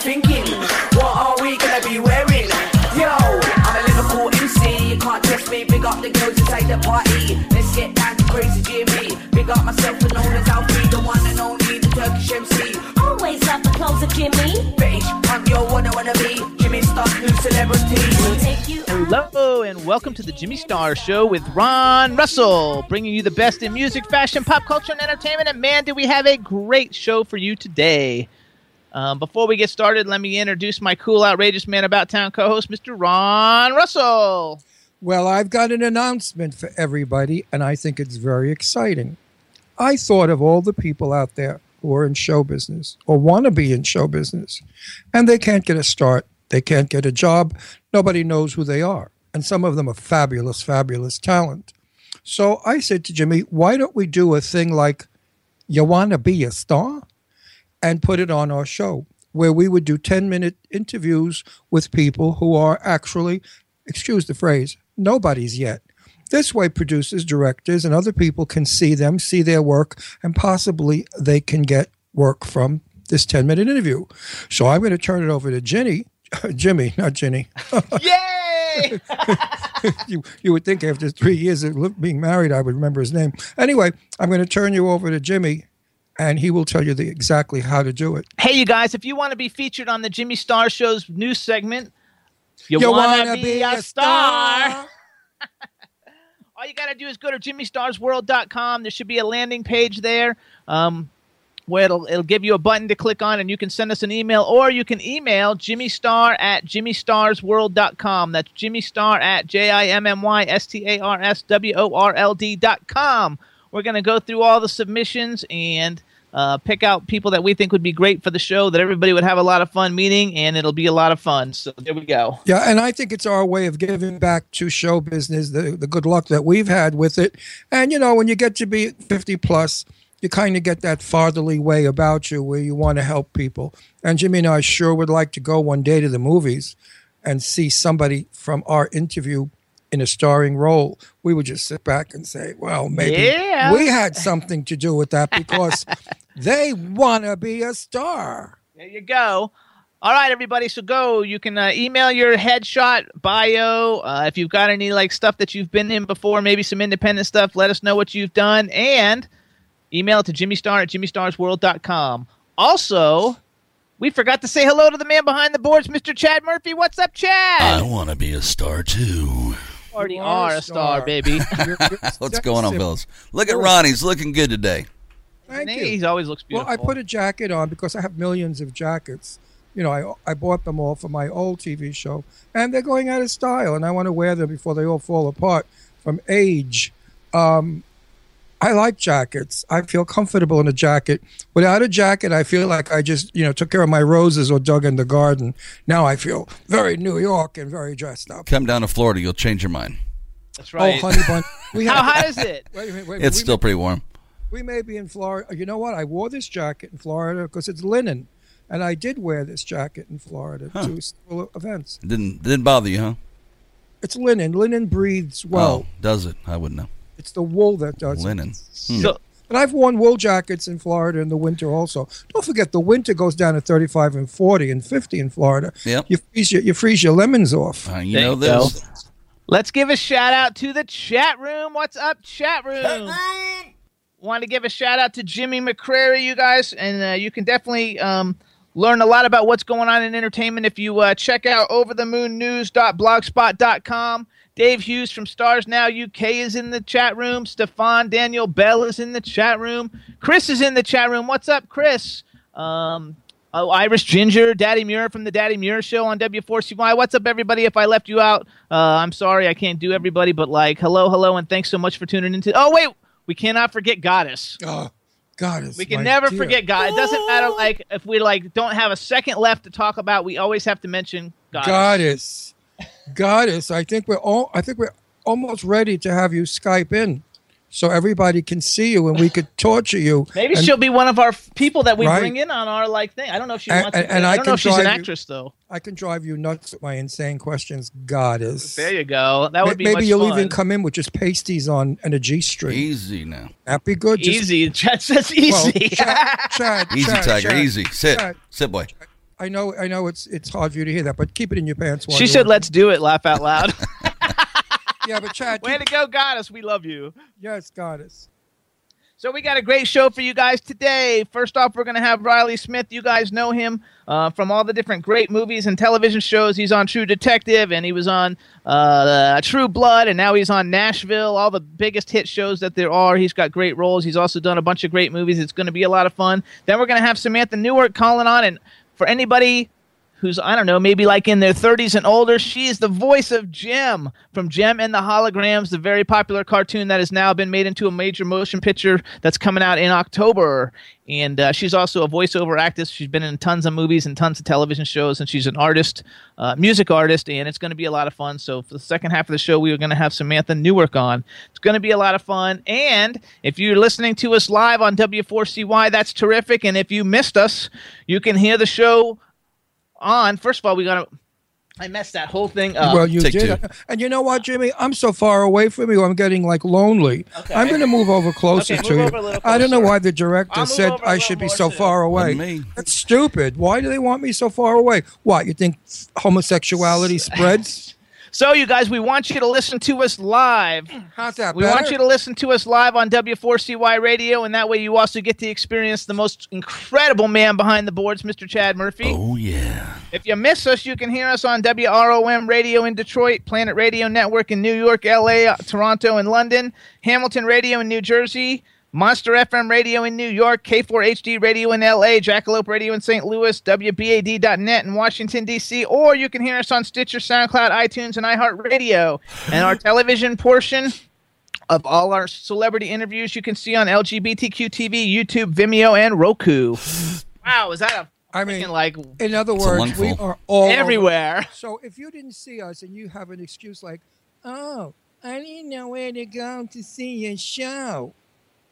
Thinking, what are we gonna be wearing? Yo, I'm a Liverpool MC. You can't test me. Big up the girls inside the party. Let's get down to crazy Jimmy. Big up myself and known as Alfie, the one and only, the Turkish MC. Always love the clothes of Jimmy. Bitch, I'm your one I wanna be. Jimmy Star, new celebrity. We'll take you. Hello and welcome to the Jimmy Star Show with Ron Russell, bringing you the best in music, fashion, pop culture, and entertainment. And man, do we have a great show for you today! Um, before we get started, let me introduce my cool, outrageous man about town co-host, Mr. Ron Russell. Well, I've got an announcement for everybody, and I think it's very exciting. I thought of all the people out there who are in show business or want to be in show business, and they can't get a start they can't get a job. Nobody knows who they are. And some of them are fabulous, fabulous talent. So I said to Jimmy, why don't we do a thing like You Want to Be a Star? And put it on our show where we would do 10 minute interviews with people who are actually, excuse the phrase, nobodies yet. This way, producers, directors, and other people can see them, see their work, and possibly they can get work from this 10 minute interview. So I'm going to turn it over to Jenny Jimmy, not Jenny. Yay! you, you would think after three years of being married, I would remember his name. Anyway, I'm going to turn you over to Jimmy, and he will tell you the, exactly how to do it. Hey, you guys, if you want to be featured on the Jimmy Star Show's news segment, you, You want wanna be be a a star. star? All you got to do is go to jimmystarsworld.com. There should be a landing page there. Um, where it'll, it'll give you a button to click on and you can send us an email or you can email jimmystar at jimmystarsworld.com that's jimmystar at j-i-m-m-y-s-t-a-r-s-w-o-r-l-d dot com we're going to go through all the submissions and uh, pick out people that we think would be great for the show that everybody would have a lot of fun meeting and it'll be a lot of fun so there we go Yeah, and I think it's our way of giving back to show business the, the good luck that we've had with it. And, you know, when you get to be 50 plus, you kind of get that fatherly way about you where you want to help people. And Jimmy and I sure would like to go one day to the movies and see somebody from our interview in a starring role. We would just sit back and say, well, maybe Yeah. we had something to do with that because they want to be a star. There you go. All right, everybody. So go. You can uh, email your headshot bio. Uh, if you've got any like stuff that you've been in before, maybe some independent stuff. Let us know what you've done and email it to jimmystar at jimmystarsworld.com. Also, we forgot to say hello to the man behind the boards, Mr. Chad Murphy. What's up, Chad? I want to be a star too. Already You are are a a star, star. baby. You're- you're- What's going on, simple. fellas? Look at Ron. He's looking good today. Thank you. He always looks beautiful. Well. I put a jacket on because I have millions of jackets. You know, I I bought them all for my old TV show, and they're going out of style, and I want to wear them before they all fall apart. from age. Um, I like jackets. I feel comfortable in a jacket. Without a jacket, I feel like I just, you know, took care of my roses or dug in the garden. Now I feel very New York and very dressed up. Come down to Florida, you'll change your mind. That's oh, right. Oh, honey bun. We How hot is it? Wait, wait, wait. It's still may, pretty warm. we may be in Florida. You know what? I wore this jacket in Florida because it's linen, and I did wear this jacket in Florida to several events. Didn't didn't bother you, huh? It's linen. Linen breathes well. oh, does it? I wouldn't know. It's the wool that does it. Linen. Hmm. So, And I've worn wool jackets in Florida in the winter also. Don't forget the winter goes down to 35 and 40 and 50 in Florida. Yep. You freeze your, you freeze your lemons off. Uh, you There know you go. this. Let's give a shout out to the chat room. What's up, chat room? Want to give a shout out to Jimmy McCrary, you guys, and uh, you can definitely um, learn a lot about what's going on in entertainment if you uh, check out overthemoonnews.blogspot.com. Dave Hughes from Stars Now UK is in the chat room. Stefan Daniel Bell is in the chat room. Chris is in the chat room. What's up, Chris? Um, Oh, Irish Ginger, Daddy Muir from the Daddy Muir Show on W4CY. What's up, everybody? If I left you out, uh, I'm sorry. I can't do everybody, but like, hello, hello, and thanks so much for tuning into. Oh, wait, we cannot forget Goddess. Oh, God. We can never forget God. It doesn't matter, like, if we like don't have a second left to talk about. We always have to mention Goddess. Goddess. Goddess. I think we're all, I think we're almost ready to have you Skype in so everybody can see you and we could torture you. Maybe And she'll be one of our people that we Right. bring in on our like thing. I don't know if she And- wants. and- to, and I I don't know if she's an drive you- actress though. I can drive you nuts with my insane questions. Goddess. There you go. That would be Maybe much you'll fun. even come in with just pasties on and a G string. Easy now. That'd be good. Just- easy. Chat says Well, easy. Chad, Chad, Easy, Tiger. Chad, Easy. Sit. Chad, Sit, boy. I know, I know, it's it's hard for you to hear that, but keep it in your pants. She said, "Let's do it." Laugh out loud. Yeah, but Chad, Way to go, Goddess. We love you. yes, goddess. So we got a great show for you guys today. First off, we're going to have Riley Smith. You guys know him uh, from all the different great movies and television shows. He's on True Detective, and he was on uh, True Blood, and now he's on Nashville. All the biggest hit shows that there are. He's got great roles. He's also done a bunch of great movies. It's going to be a lot of fun. Then we're going to have Samantha Newark calling on, and for anybody who's I don't know, maybe like in their 30s and older. She is the voice of Jem from Jem and the Holograms, the very popular cartoon that has now been made into a major motion picture that's coming out in October. And uh, she's also a voiceover actress. She's been in tons of movies and tons of television shows, and she's an artist, uh, music artist, and it's going to be a lot of fun. So for the second half of the show, we are going to have Samantha Newark on. It's going to be a lot of fun. And if you're listening to us live on W4CY, that's terrific. And if you missed us, you can hear the show on. First of all, we got to. I messed that whole thing up. well, you take did, two. and you know what, Jimmy? I'm so far away from you. I'm getting like lonely. Okay. I'm going to move over closer Okay, to you. over a little I don't know why the director I'll said over a I little should be so far away. Me. That's stupid. Why do they want me so far away? What you think homosexuality spreads? So, you guys, we want you to listen to us live. How's that? We better? want you to listen to us live on W4CY Radio, and that way you also get to experience the most incredible man behind the boards, Mr. Chad Murphy. Oh, yeah. If you miss us, you can hear us on WROM Radio in Detroit, Planet Radio Network in New York, LA, Toronto, and London, Hamilton Radio in New Jersey, Monster FM Radio in New York, K4HD Radio in LA, Jackalope Radio in St. Louis, WBAD.net in Washington, D.C., or you can hear us on Stitcher, SoundCloud, iTunes, and iHeartRadio. And our television portion of all our celebrity interviews you can see on LGBTQ TV, YouTube, Vimeo, and Roku. Wow, is that a I mean, like in other words, we are all over. everywhere? So if you didn't see us and you have an excuse like, "Oh, I didn't know where to go to see your show,"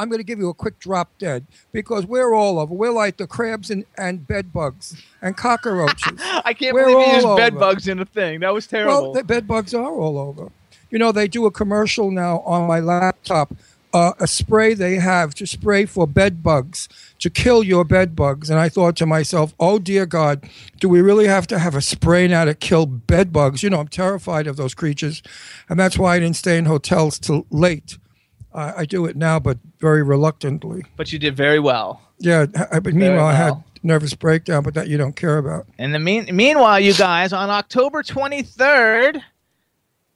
I'm going to give you a quick drop dead because we're all over. We're like the crabs and, and bed bugs and cockroaches. I can't We're believe you used bed over. bugs in a thing. That was terrible. well, the bed bugs are all over. You know, they do a commercial now on my laptop. Uh, a spray they have to spray for bed bugs to kill your bed bugs. And I thought to myself, oh dear God, do we really have to have a spray now to kill bed bugs? You know, I'm terrified of those creatures. And that's why I didn't stay in hotels till late. I I do it now, but very reluctantly. but you did very well. Yeah, I, but meanwhile, I had nervous breakdown, but that you don't care about. And the mean, meanwhile, you guys, on October 23rd,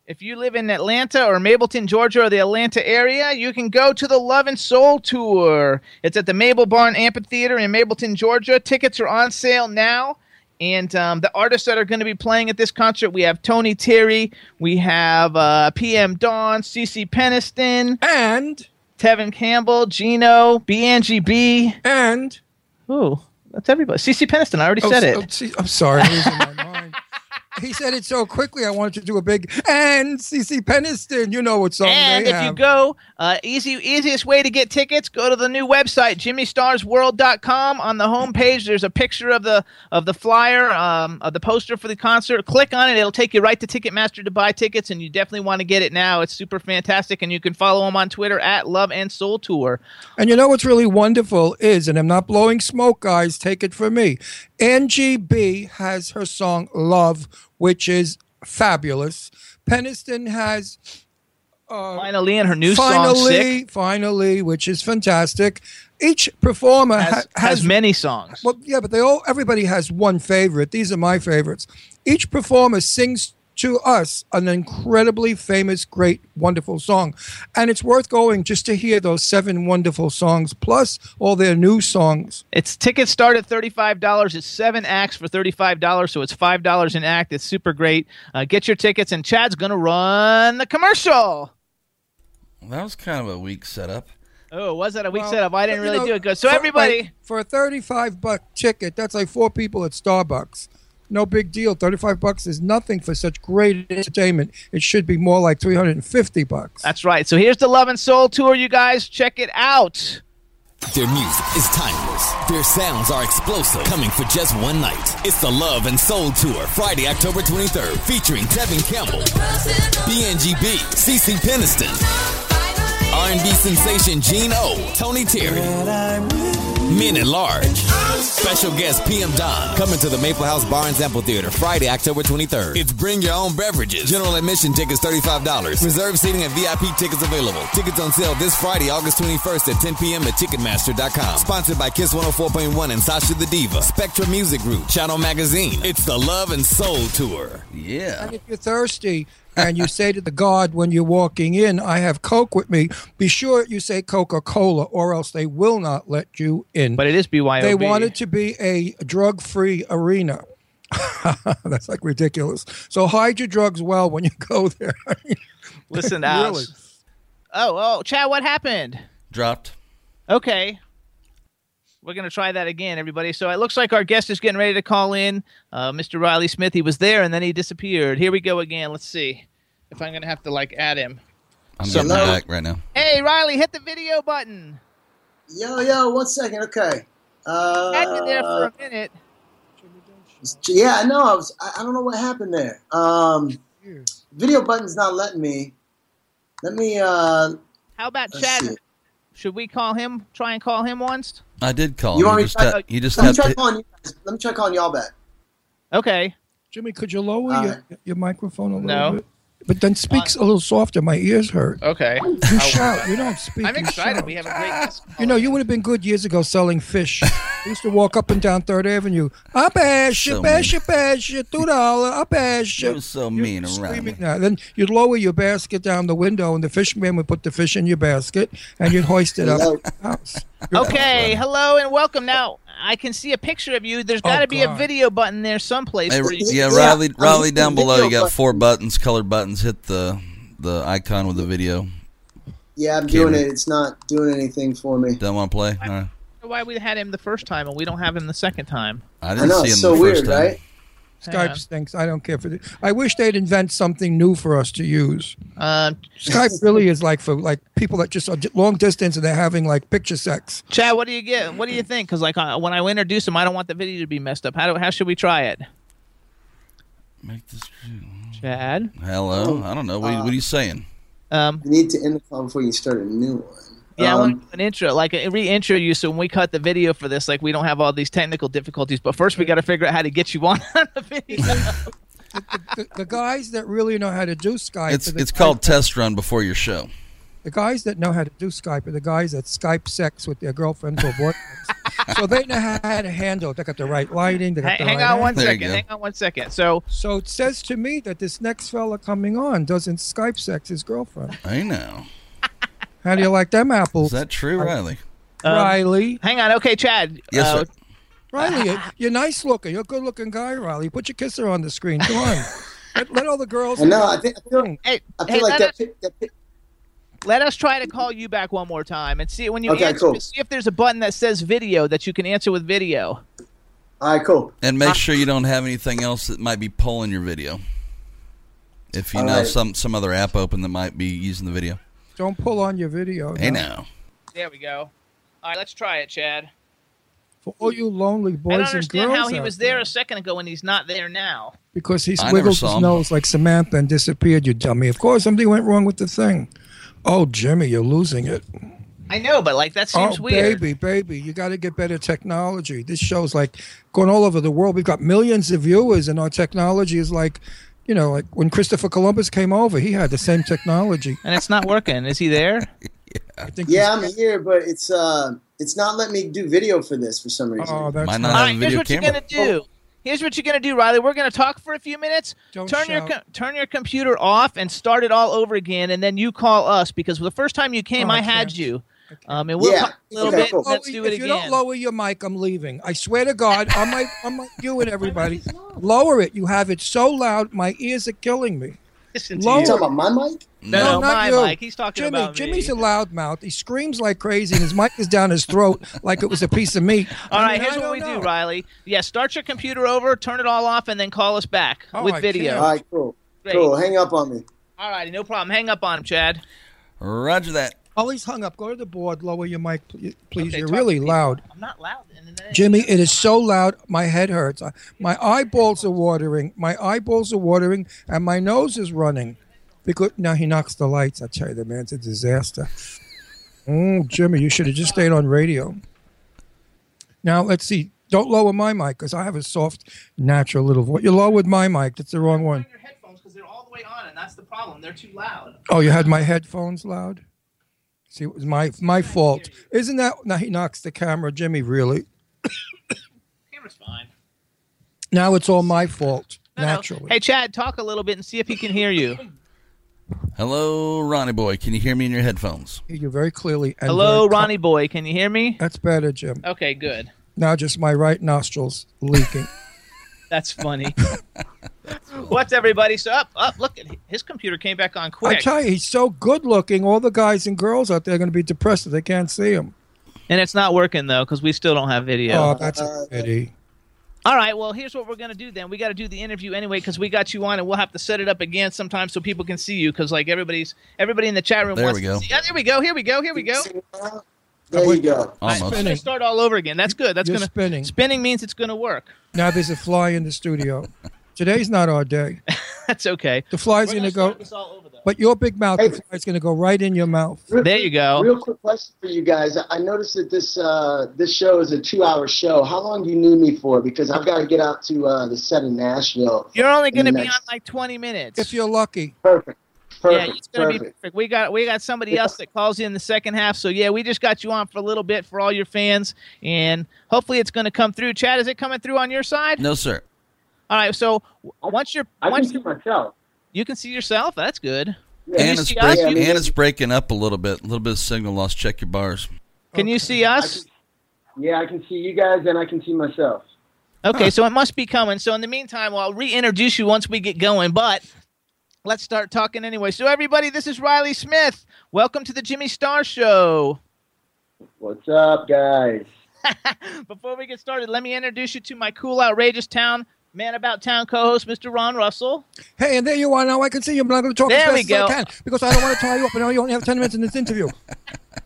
if you live in Atlanta or Mableton, Georgia, or the Atlanta area, you can go to the Love and Soul Tour. It's at the Mabel Barn Amphitheater in Mableton, Georgia. Tickets are on sale now. And um, the artists that are going to be playing at this concert, we have Tony Terry, we have uh, PM Dawn, CeCe Peniston, And Tevin Campbell, Gino, BNGB. and Ooh, that's everybody. CeCe Peniston, I already Oh, said it. see, I'm sorry, I'm losing my mind. He said it so quickly. I wanted to do a big and CeCe Peniston. You know what song And if you go, uh, easy easiest way to get tickets, go to the new website, jimmystarsworld.com. On the homepage, there's a picture of the of the flyer, um, of the poster for the concert. Click on it; it'll take you right to Ticketmaster to buy tickets, and you definitely want to get it now. It's super fantastic, and you can follow him on Twitter at Love and Soul Tour. And you know what's really wonderful is, and I'm not blowing smoke, guys, take it from me. Angie B has her song Love, which is fabulous. Peniston has uh, Finally, in her new song, finally, "Sick," finally, which is fantastic. Each performer has, ha- has many songs. Well, yeah, but they all everybody has one favorite. These are my favorites. Each performer sings to us an incredibly famous, great, wonderful song, and it's worth going just to hear those seven wonderful songs plus all their new songs. It's tickets start at thirty-five dollars. It's seven acts for thirty-five dollars, so it's five dollars an act. It's super great. Uh, get your tickets, and Chad's gonna run the commercial. That was kind of a weak setup. Oh, was that a weak Well, setup? I didn't really know, do it good. So for- everybody, like, for a thirty-five buck ticket, that's like four people at Starbucks. No big deal. Thirty-five bucks is nothing for such great entertainment. It should be more like three hundred and fifty bucks. that's right. So here's the Love and Soul tour. You guys check it out. Their music is timeless. Their sounds are explosive, coming for just one night. It's the Love and Soul Tour, Friday, October 23rd, featuring Tevin Campbell, BNGB, CeCe Peniston, R&B sensation Gene O, Tony Terry, Men at Large, special guest PM Dawn, coming to the Mable House Barnes Amphitheater, Friday, October 23rd. It's bring your own beverages. General admission tickets $35. Reserve seating and VIP tickets available. Tickets on sale this Friday, August 21st at 10 p.m. at Ticketmaster.com. Sponsored by Kiss 104.1 and Sasha the Diva. Spectra Music Group, Channel Magazine. It's the Love and Soul Tour. Yeah. And if you're thirsty and you say to the guard when you're walking in, I have Coke with me, be sure you say Coca Cola or else they will not let you in. But it is BYOB. they want it to be a drug free arena. That's like ridiculous. So hide your drugs well when you go there. Listen out. Really? Oh, oh, Chad, what happened? Dropped. Okay. We're going to try that again, everybody. So it looks like our guest is getting ready to call in. Uh, Mr. Riley Smith, he was there and then he disappeared. Here we go again. Let's see if I'm going to have to like add him. I'm So- getting back right now. Hey, Riley, hit the video button. Yo, yo, one second. Okay. Uh, Had you there for a minute. yeah, I know. I was. I, I don't know what happened there. Um, video button's not letting me. Let me. Uh, How about let's Chad? see. Should we call him? Try and call him once? I did call You him. want You me just, to- ha- you just Let me have try to. calling you. guys. Let me try calling y'all back. Okay. Jimmy, could you lower All your, your microphone a little No. bit? But then speak a little softer. My ears hurt. Okay. You shout. You don't speak. I'm excited. shout. We have a great guest. You know, you would have been good years ago selling fish. I used to walk up and down Third Avenue. I bash you, So bash mean. you, bash you, two dollar, I bash you. You was so You'd mean around screaming me. that. Then you'd lower your basket down the window, and the fishman would put the fish in your basket, and you'd hoist it up the house. Okay. Hello and welcome. Now, I can see a picture of you. There's got to Oh, be a video button there someplace. Hey, you- yeah, Yeah, Riley. I'm Riley, down below, you got button. four buttons, colored buttons. Hit the the icon with the video. Yeah, I'm doing it. It's not doing anything for me. Don't want to play? All right. Why we had him the first time and we don't have him the second time? I I didn't know. see him It's so the weird, first time. right? Hang Skype on. stinks. I don't care for it. I wish they'd invent something new for us to use. Uh, Skype really is like for like people that just are long distance and they're having like picture sex. Chad, what do you get? What do you think? Because like uh, when I introduce him, I don't want the video to be messed up. How do how should we try it? Make this. Chad, Hello. I don't know. What, what are you saying? um, You need to end the call before you start a new one. Yeah, I want Um, to do an intro, like a re-intro you, so when we cut the video for this, like we don't have all these technical difficulties. But first, we got to figure out how to get you on the video. The, the guys that really know how to do Skype, It's it's called that- test run before your show. The guys that know how to do Skype are the guys that Skype sex with their girlfriends or boyfriends. so they know how to handle it. They got the right lighting. They got hang the hang right on one There you second. Hang on one second. So So it says to me that this next fella coming on doesn't Skype sex his girlfriend. I know. How do you like them apples, Is that true, Riley? um, Riley? hang on. Okay, Chad. Yes, uh, sir. Riley, you- you're nice looking. You're a good looking guy, Riley. Put your kisser on the screen. Come on. let, let all the girls. I know. I think I feel, Hey, I feel hey, like let, that, us, pic- that. let us try to call you back one more time and see when you Okay, answer. cool. See if there's a button that says video that you can answer with video. All right, cool. And make sure you don't have anything else that might be pulling your video. If you All know right. some some other app open that might be using the video. Don't pull on your video. Hey no. now. There we go. All right, let's try it, Chad. For all you lonely boys I don't understand how he was there a second ago and he's not there now. because he I wiggled his him. nose like Samantha and disappeared. You dummy. Of course, something went wrong with the thing. Oh, Jimmy, you're losing it. I know, but like that seems oh, weird. baby, baby, you got to get better technology. This show's like going all over the world. We've got millions of viewers, and our technology is like, you know, like when Christopher Columbus came over, he had the same technology. And it's not working. Is he there? I think. Yeah, I'm here, but it's uh, it's not letting me do video for this for some reason. Oh, that's Might not. not have right, a here's video what camera. you're gonna do. Here's what you're gonna do, Riley. We're gonna talk for a few minutes. Don't turn your shout. co- turn your computer off and start it all over again, and then you call us because the first time you came, Oh, I I had can't. you. Um, and we'll Yeah. talk a little Okay, bit. cool. Let's Lower- do it if you don't lower your mic, I'm leaving. I swear to God, on my on my you and everybody, lower it. You have it so loud, my ears are killing me. Listen to Lower- You you. talking about my mic? No, No, no, not my you. Mike. He's talking Jimmy, about me. Jimmy's a loudmouth. He screams like crazy, and his mic is down his throat like it was a piece of meat. All I right, mean, here's what we know. do, Riley. Yeah, start your computer over, turn it all off, and then call us back Oh, with I video. can't. All right, cool. Great. Cool. Hang up on me. All righty, no problem. Hang up on him, Chad. Roger that. He's hung up. Go to the board. Lower your mic, please. Okay, You're really loud. I'm not loud. And then- Jimmy, it is so loud. My head hurts. My eyeballs are watering. My eyeballs are watering, and my nose is running. Because now he knocks the lights. I tell you, the man's a disaster. Oh, Jimmy, you should have just stayed on radio. Now let's see. Don't lower my mic because I have a soft, natural little voice. You lowered my mic. That's the wrong one. your headphones because they're all the way on, and that's the problem. They're too loud. Oh, you had my headphones loud. See, it was my my fault. Isn't that? Now he knocks the camera, Jimmy. Really? Camera's fine. Now it's all my fault. No, no. Naturally. Hey, Chad, talk a little bit and see if he can hear you. Hello, Ronnie boy. Can you hear me in your headphones? hear you very clearly. And Hello, very cal- Ronnie boy. Can you hear me? That's better, Jim. Okay, good. Now just my right nostril's leaking. That's funny. What's everybody? So up, up. Look, at his computer came back on quick. I tell you, he's so good looking. All the guys and girls out there are going to be depressed if they can't see him. and it's not working though because we still don't have video. Oh, that's a pity. All right, well, here's what we're gonna do then. We got to do the interview anyway because we got you on, and we'll have to set it up again sometime so people can see you because like everybody's everybody in the chat room. There wants we go. To see. Oh, there we go. Here we go. Here we go. There you go. Almost. We're Spinning. start all over again. That's good. That's You're gonna spinning. spinning means it's gonna work. Now there's a fly in the studio. Today's not our day. That's okay. The fly's going to go, all over but your big mouth, Hey. the fly's going to go right in your mouth. There you go. Real quick question for you guys. I noticed that this uh, this show is a two hour show. How long do you need me for? Because I've got to get out to uh, the set in Nashville. You're only gonna be next- on like 20 minutes. If you're lucky. Perfect. Perfect, yeah, Perfect. it's gonna be perfect. perfect. We got we got somebody else that calls you in the second half. So yeah, we just got you on for a little bit for all your fans, and hopefully it's gonna come through. Chad, is it coming through on your side? No, sir. All right. So w- once you're I can once see myself. you can see yourself, that's good. Yeah. And it's, break- Yeah, I mean- and it's breaking up a little bit. A little bit of signal loss. Check your bars. Can you see us? Yeah, I can see you guys and I can see myself. Okay, so it must be coming. So in the meantime, well, I'll reintroduce you once we get going, but let's start talking anyway. So everybody, this is Riley Smith. Welcome to the Jimmy Star Show. What's up, guys? Before we get started, let me introduce you to my cool, outrageous town, man about town co-host, Mr. Ron Russell. Hey, and there you are. Now I can see you. but I'm not going to talk There as we fast as I can because I don't want to tie you up. And now you only have 10 minutes in this interview.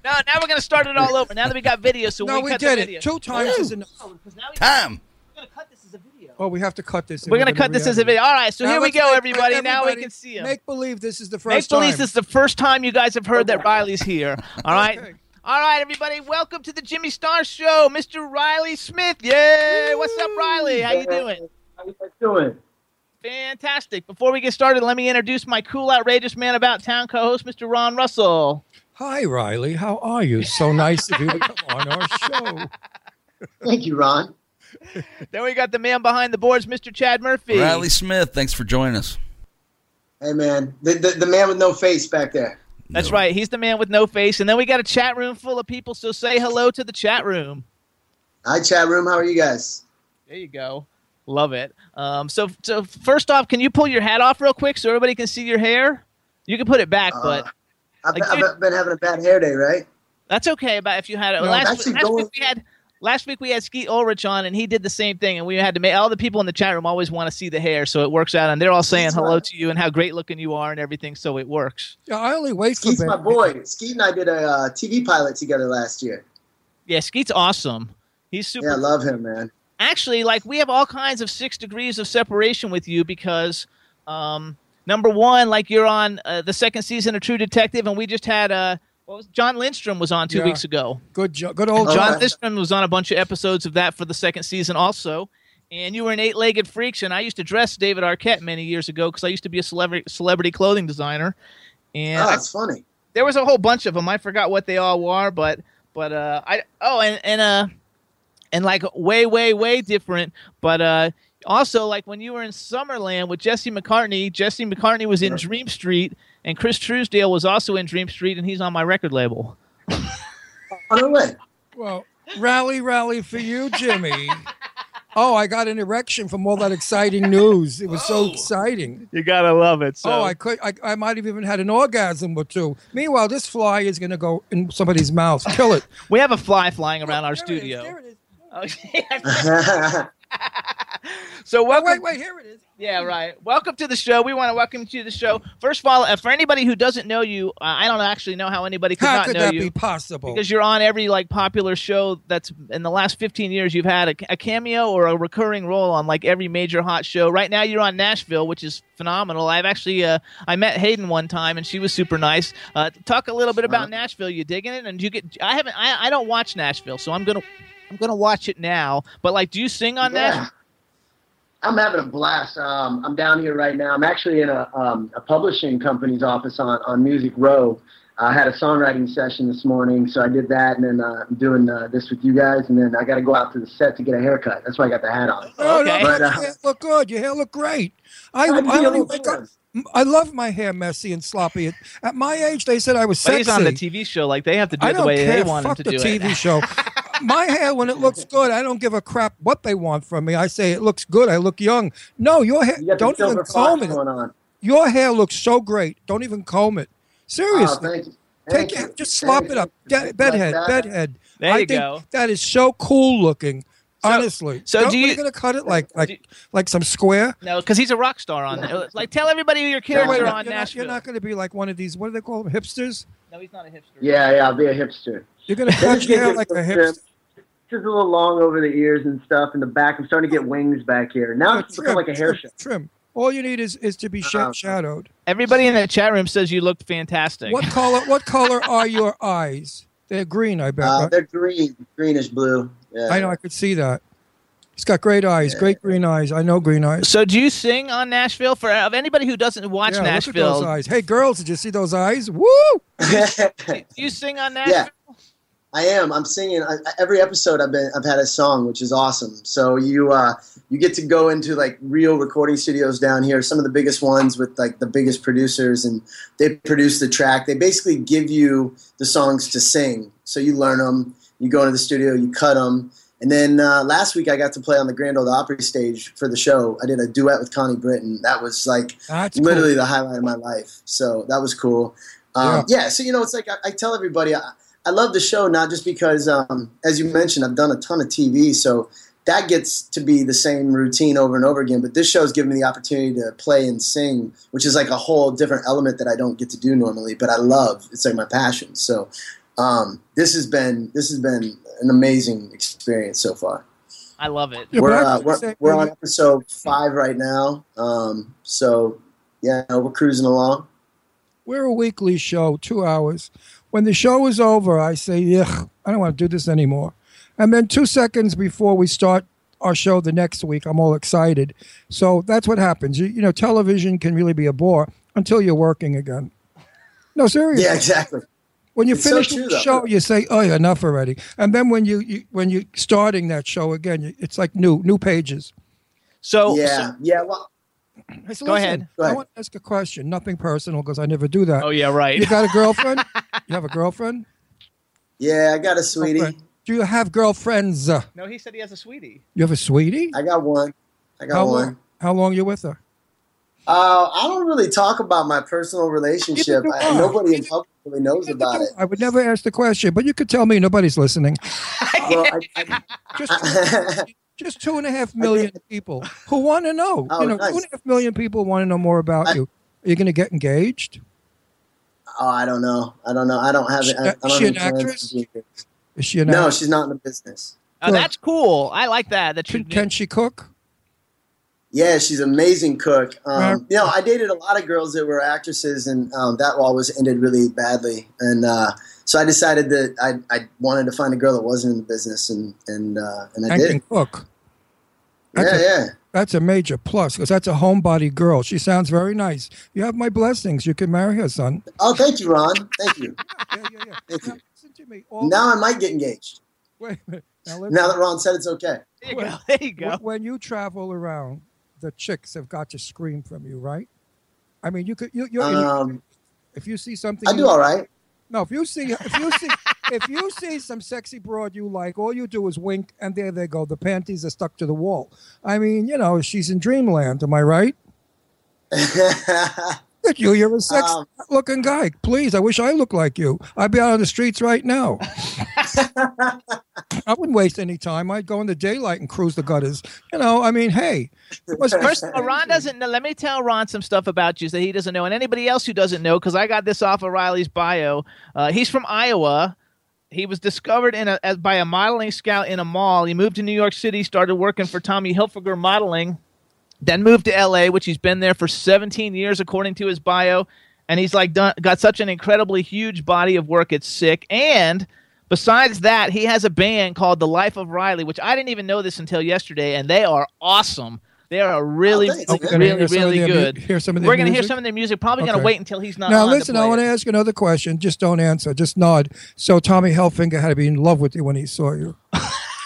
No, now we're gonna start it all over. Now that we got video, so no, we, we cut did the it. video. Two times is enough. Oh, because now we- Time. we're gonna cut this as a video. Oh, we have to cut this. We're gonna cut this as a video. All right, so Now here we go, make- everybody. Now we can see him. Make believe this is the first. Make first believe time. this is the first time you guys have heard that Riley's here. All right. Okay. All right, everybody. Welcome to the Jimmy Star Show, Mr. Riley Smith. Yay! What's up, Riley? How you doing? How you guys doing? Fantastic. Before we get started, let me introduce my cool, outrageous man about town co-host, Mr. Ron Russell. Hi, Riley. How are you? So nice of you to come on our show. Thank you, Ron. Then we got the man behind the boards, Mr. Chad Murphy. Riley Smith. Thanks for joining us. Hey, man. The, the, the man with no face back there. That's No. right. He's the man with no face. And then we got a chat room full of people. So say hello to the chat room. Hi, chat room. How are you guys? There you go. Love it. Um, so, so first off, can you pull your hat off real quick so everybody can see your hair? You can put it back, but I've, Like, I've dude- been having a bad hair day, right? that's okay. But if you had it No, last, actually last going- week we had last week we had Skeet Ulrich on, and he did the same thing, and we had to make all the people in the chat room always want to see the hair, so it works out, and they're all saying That's hello right. to you and how great looking you are and everything, so it works. Yeah, I only wait for Skeet's Ben. my boy. Skeet and I did a uh, TV pilot together last year. Yeah, Skeet's awesome. He's super Yeah, I love him, man. Actually like we have all kinds of six degrees of separation with you because um, number one like you're on uh, the second season of true detective and we just had uh what was jon lindstrom was on two Yeah. weeks ago Good, jo- good old Oh, john okay. lindstrom was on a bunch of episodes of that for the second season also and you were in eight-legged freaks and i used to dress david arquette many years ago because i used to be a celebrity celebrity clothing designer and Oh, I- it's funny. there was a whole bunch of them. I forgot what they all were, but but uh, I oh and and uh and like way way way different. But uh, also like when you were in Summerland with Jesse McCartney, Jesse McCartney was in Dream Street, and Chris Trousdale was also in Dream Street, and he's on my record label. Oh, no way. Well, rally, rally for you, Jimmy. oh, I got an erection from all that exciting news. It was so exciting. You gotta love it. So oh, I could, I, I might have even had an orgasm or two. Meanwhile, this fly is going to go in somebody's mouth. Kill it. we have a fly flying around our There it is, studio. there it is. Okay. so Oh, wait, wait, here it is. Yeah, right. Welcome to the show. We want to welcome you to the show. First of all, uh, for anybody who doesn't know you, uh, I don't actually know how anybody could How not could know that you be possible? because you're on every like popular show that's in the last 15 years. You've had a, a cameo or a recurring role on like every major hot show. Right now, you're on Nashville, which is phenomenal. I've actually uh, I met Hayden one time and she was super nice. Uh, talk a little bit about Nashville. You digging it? And you get? I haven't. I, I don't watch Nashville, so I'm gonna. I'm gonna watch it now. But like, do you sing on Yeah. Nashville? I'm having a blast. Um, I'm down here right now. I'm actually in a, um, a publishing company's office on, on Music Row. I had a songwriting session this morning, so I did that, and then uh, I'm doing uh, this with you guys, and then I got to go out to the set to get a haircut. That's why I got the hat on. Oh, Okay. no, But, your uh, hair look good. Your hair look great. I, I I, feel only it wake up- was. I love my hair messy and sloppy. At, at my age, they said I was But sexy. he's on the TV show. Like they have to do it the way care. they want him Fuck to the do TV it. TV show. my hair, when it looks good, I don't give a crap what they want from me. I say it looks good. I look young. No, your hair. You Don't even comb it. going on. Your hair looks so great. Don't even comb it. Oh, Seriously. thank you. Take Thank it, just slop it up. De- bedhead, Like bedhead. There I you think go. that is so cool looking. So- honestly. so Don't- do are you- gonna cut it like do- like like some square? No, because he's a rock star on there. Like, tell everybody who your No, character wait, on you're, not, you're not going to be like one of these. What do they call them? Hipsters. No, he's not a hipster. Yeah, yeah, I'll be a hipster. You're going to cut your hair like a hipster. Just a little long over the ears and stuff in the back. I'm starting to get wings back here. Now No, it's become like a hair trim, show. trim. All you need is is to be sh- Uh-huh. shadowed. Everybody in the chat room says you looked fantastic. What color? What color are your eyes? They're green, I bet. Uh, right? they're green, greenish blue. Yeah. I know. I could see that. He's got great eyes, great green eyes. I know green eyes. So, do you sing on Nashville? For of anybody who doesn't watch yeah, look at Nashville, those eyes. Hey, girls, did you see those eyes? Woo! do you sing on Nashville? Yeah. I am. I'm singing I, every episode. I've been. I've had a song, which is awesome. So you uh, you get to go into like real recording studios down here. Some of the biggest ones with like the biggest producers, and they produce the track. They basically give you the songs to sing. So you learn them. You go into the studio. You cut them. And then uh, last week I got to play on the Grand Ole Opry stage for the show. I did a duet with Connie Britton. That was like That's literally cool. the highlight of my life. So that was cool. Um, yeah. So you know, it's like I, I tell everybody, I, I love the show not just because, um, as you mentioned, I've done a ton of TV, so that gets to be the same routine over and over again. But this show's given me the opportunity to play and sing, which is like a whole different element that I don't get to do normally. But I love. It's like my passion. So um, this has been this has been an amazing experience so far. I love it. Yeah, we're uh, we're, we're on episode five right now. Um, so yeah, we're cruising along. We're a weekly show, two hours. When the show is over, I say, Ugh, I don't want to do this anymore. And then two seconds before we start our show the next week, I'm all excited. So that's what happens. You, you know, television can really be a bore until you're working again. No, seriously. Yeah, exactly. When you It's so finish true, the though. show, you say, "Oh, enough already." And then when you, you when you're starting that show again, it's like new new pages. So, yeah, yeah. Well, I said, Go "Listen, ahead. Go I ahead. want to ask a question. Nothing personal because I never do that. oh yeah, right. You got a girlfriend? you have a girlfriend? yeah, I got a sweetie. Okay. Do you have girlfriends? No, he said he has a sweetie. You have a sweetie? I got one. I got How one. long? How long you with her? Uh, I don't really talk about my personal relationship. I, I. nobody in public really knows about it. I would never ask the question, but you could tell me nobody's listening. Well, I, I, Just just two and a half million people who want to know. Oh, you know, nice. two and a half million people want to know more about you. Are you going to get engaged? oh, I don't know. I don't know. I don't have it. I, I don't she have an actress? to be here. Is she an No, act- she's not in the business. Oh, that's cool. I like that. That you Can, can she cook? Yeah, she's an amazing cook. Um, you know, I dated a lot of girls that were actresses, and um, that always ended really badly. And uh, so I decided that I, I wanted to find a girl that wasn't in the business, and and uh, and I and did. can cook. Yeah, That's a- yeah. That's a major plus because that's a homebody girl. She sounds very nice. You have my blessings. You can marry her, son. Oh, thank you, Ron. Thank you. Yeah, yeah, yeah. Thank you. Listen to me. All- Now I might get engaged. Wait a minute. Now. Now that Ron said it's okay. There you go. There you go. When- When you travel around, the chicks have got to scream from you, right? I mean, you could. You, you're, Um, if you see something, I do all right. No, if you see if you see if you see some sexy broad you like, all you do is wink, and there they go. The panties are stuck to the wall. I mean, you know, she's in dreamland. Am I right? Look at you, you're a sexy Um, looking guy. Please, I wish I looked like you. I'd be out on the streets right now. I wouldn't waste any time. I'd go in the daylight and cruise the gutters. You know, I mean, hey, First of all, Ron doesn't know. Let me tell Ron some stuff about you that he doesn't know, and anybody else who doesn't know, because I got this off of Riley's bio. Uh, he's from Iowa. He was discovered in a, as, by a modeling scout in a mall. He moved to New York City, started working for Tommy Hilfiger Modeling, then moved to L.A., which he's been there for 17 years, according to his bio. And he's like done, got such an incredibly huge body of work. It's sick. And besides that, he has a band called The Life of Riley, which I didn't even know this until yesterday, and they are awesome. They are really, Oh, thanks, man. we're gonna really, hear some of really their mu- good. hear some of their We're gonna hear some of their music. Probably gonna wait until he's not. now on listen, to I want to ask you another question. Just don't answer. Just nod. So Tommy Helfinger had to be in love with you when he saw you.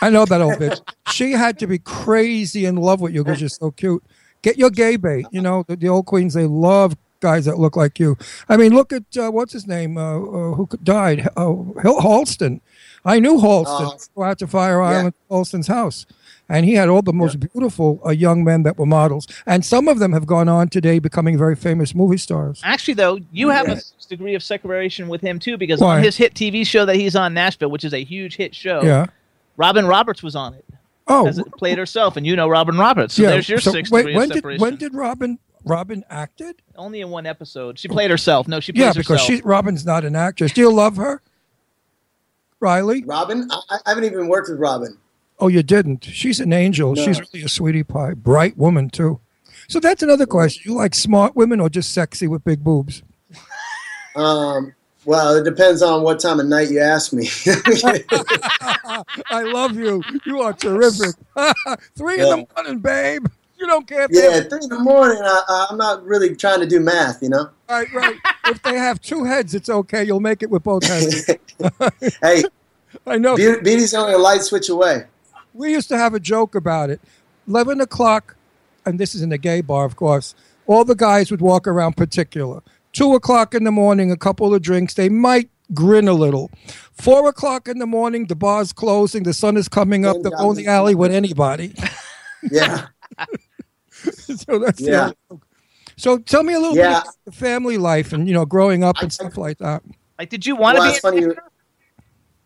I know that old bitch. She had to be crazy in love with you because you're so cute. Get your gay bait. You know the, the old queens. They love guys that look like you. I mean, look at uh, what's his name uh, uh, who died. Uh, Halston. I knew Halston. Oh. Go out to Fire Yeah. Island, Halston's house. And he had all the most beautiful uh, young men that were models. And some of them have gone on today becoming very famous movie stars. Actually, though, you have a degree of separation with him too, because Why? on his hit TV show that he's on, Nashville, which is a huge hit show, Yeah. Robin Roberts was on it. Oh, As it played herself, and you know Robin Roberts. So there's your so six wait, degree when of did when did Robin Robin acted? Only in one episode. She played herself. No, she plays Yeah, because herself. she Robin's not an actress. Do you love her, Riley? Robin, I, I haven't even worked with Robin. Oh, you didn't. She's an angel. No. She's really a sweetie pie, bright woman too. So that's another question. You like smart women or just sexy with big boobs? Um, well, it depends on what time of night you ask me. I love you. You are terrific. Three in the morning, babe. You don't care. Yeah, three in the morning. I, I'm not really trying to do math, you know. Right, right. if they have two heads, it's okay. You'll make it with both heads. Hey, I know. Be- Beatty's only a light switch away. we used to have a joke about it. 11 o'clock, and this is in a gay bar, of course, all the guys would walk around particular. Two o'clock in the morning, a couple of drinks, they might grin a little. Four o'clock in the morning, the bar's closing, the sun is coming up, they'll go in the alley with anybody. Yeah. so that's Yeah. other. So tell me a little Yeah. bit about the family life and, you know, growing up and stuff like that. like, did you want to Well, be? it's funny actor?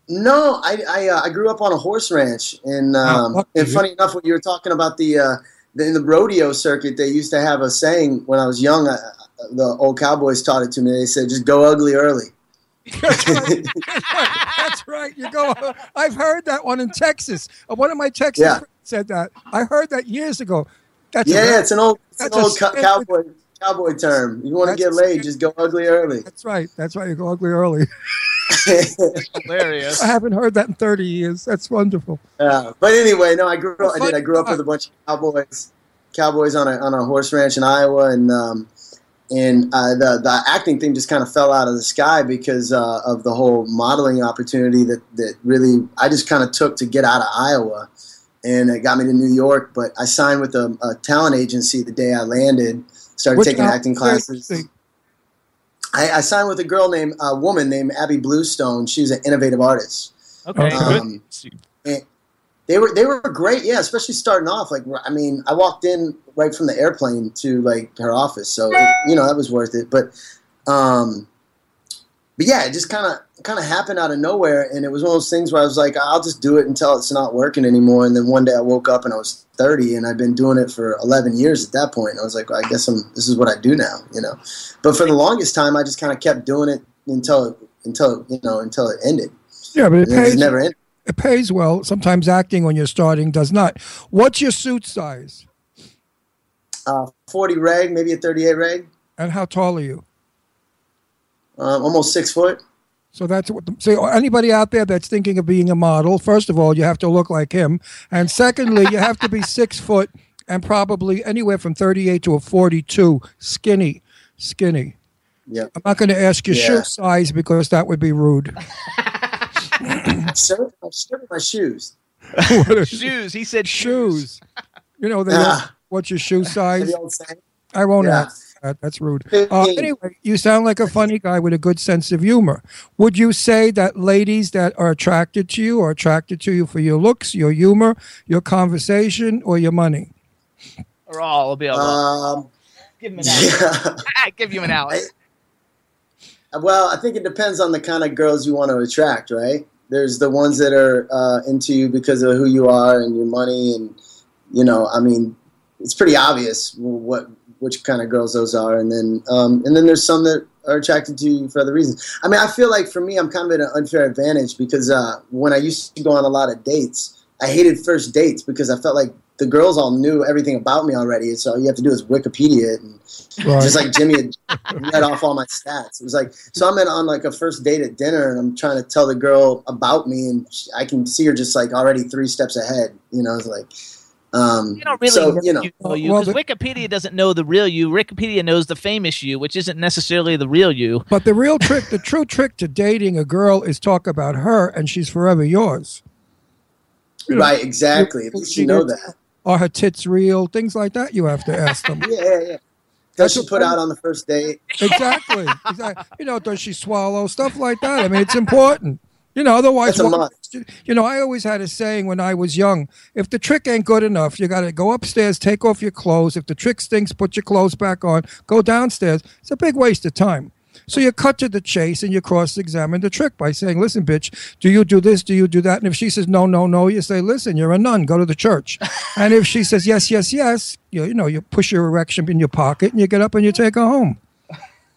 No, I I, uh, I grew up on a horse ranch, and Oh, um, lucky and you. funny enough, when you were talking about the, uh, the in the rodeo circuit, they used to have a saying when I was young. Uh, the old cowboys taught it to me. They said, "Just go ugly early." That's right. That's right. You go. I've heard that one in Texas. Uh, One of my Texas Yeah. friends said that. I heard that years ago. That's yeah, very- it's an old it's an that's a old co- cowboy cowboy term. You want to get laid, just go ugly early. That's right. That's why you go ugly early. Hilarious. I haven't heard that in 30 years. That's wonderful. Uh, but anyway, no, I grew up. I did. I grew up with a bunch of cowboys, cowboys on a on a horse ranch in Iowa, and um, and uh, the the acting thing just kind of fell out of the sky because uh, of the whole modeling opportunity that that really I just kind of took to get out of Iowa, and it got me to New York. But I signed with a, a talent agency the day I landed. Started Which taking acting classes. I, I signed with a girl named a woman named Abby Bluestone. She's an innovative artist. Okay, Um, and they were they were great, yeah. Especially starting off, like I mean, I walked in right from the airplane to like her office, so you know that was worth it. But, um, but yeah, it just kind of kind of happened out of nowhere, and it was one of those things where I was like, I'll just do it until it's not working anymore. And then one day I woke up and I was 30, and I've been doing it for 11 years at that point. And I was like, well, I guess I'm this is what I do now, you know. But for the longest time, I just kind of kept doing it until it, until you know until it ended. Yeah, but it it never ended. It pays well. Sometimes acting when you're starting does not. What's your suit size? Uh, 40 reg, maybe a 38 reg. And how tall are you? Um, almost six foot. So that's what. The, so anybody out there that's thinking of being a model, first of all, you have to look like him, and secondly, you have to be six foot and probably anywhere from thirty-eight to a forty-two, skinny, skinny. Yeah. I'm not going to ask your Yeah. shoe size because that would be rude. Sir, I'm stripping my shoes. shoes. He said shoes. You know, they Ah. what's your shoe size? The. I won't Yeah. ask that. That's rude. Uh, anyway, you sound like a funny guy with a good sense of humor. Would you say that ladies that are attracted to you are attracted to you for your looks, your humor, your conversation, or your money? or all will be able. Um, give him an out. yeah. give you an out. Well, I think it depends on the kind of girls you want to attract, right? There's the ones that are uh, into you because of who you are and your money, and you know, I mean, it's pretty obvious what which kind of girls those are, and then um, and then there's some that are attracted to you for other reasons. I mean, I feel like for me, I'm kind of at an unfair advantage because uh, when I used to go on a lot of dates, I hated first dates because I felt like the girls all knew everything about me already. So all you have to do is Wikipedia it and Right. just like Jimmy had read off all my stats. It was like so I'm in on like a first date at dinner and I'm trying to tell the girl about me and she, I can see her just like already three steps ahead. You know, it's like um, You don't really so know you know. you, know Well, because Wikipedia doesn't know the real you. Wikipedia knows the famous you, which isn't necessarily the real you. But the real trick, the true trick to dating a girl is talk about her, and she's forever yours. You know, Right, exactly. At least she you know that. Are her tits real? Things like that. You have to ask them. Yeah, yeah, yeah. Does she put out on the first date? exactly. exactly. You know, does she swallow stuff like that? I mean, it's important. You know, otherwise, what- you know, I always had a saying when I was young: if the trick ain't good enough, you got to go upstairs, take off your clothes. If the trick stinks, put your clothes back on. Go downstairs. It's a big waste of time. So you cut to the chase and you cross-examine the trick by saying, "Listen, bitch, do you do this? Do you do that?" And if she says no, no, no, you say, "Listen, you're a nun. Go to the church." and if she says yes, yes, yes, you you know, you push your erection in your pocket and you get up and you take her home.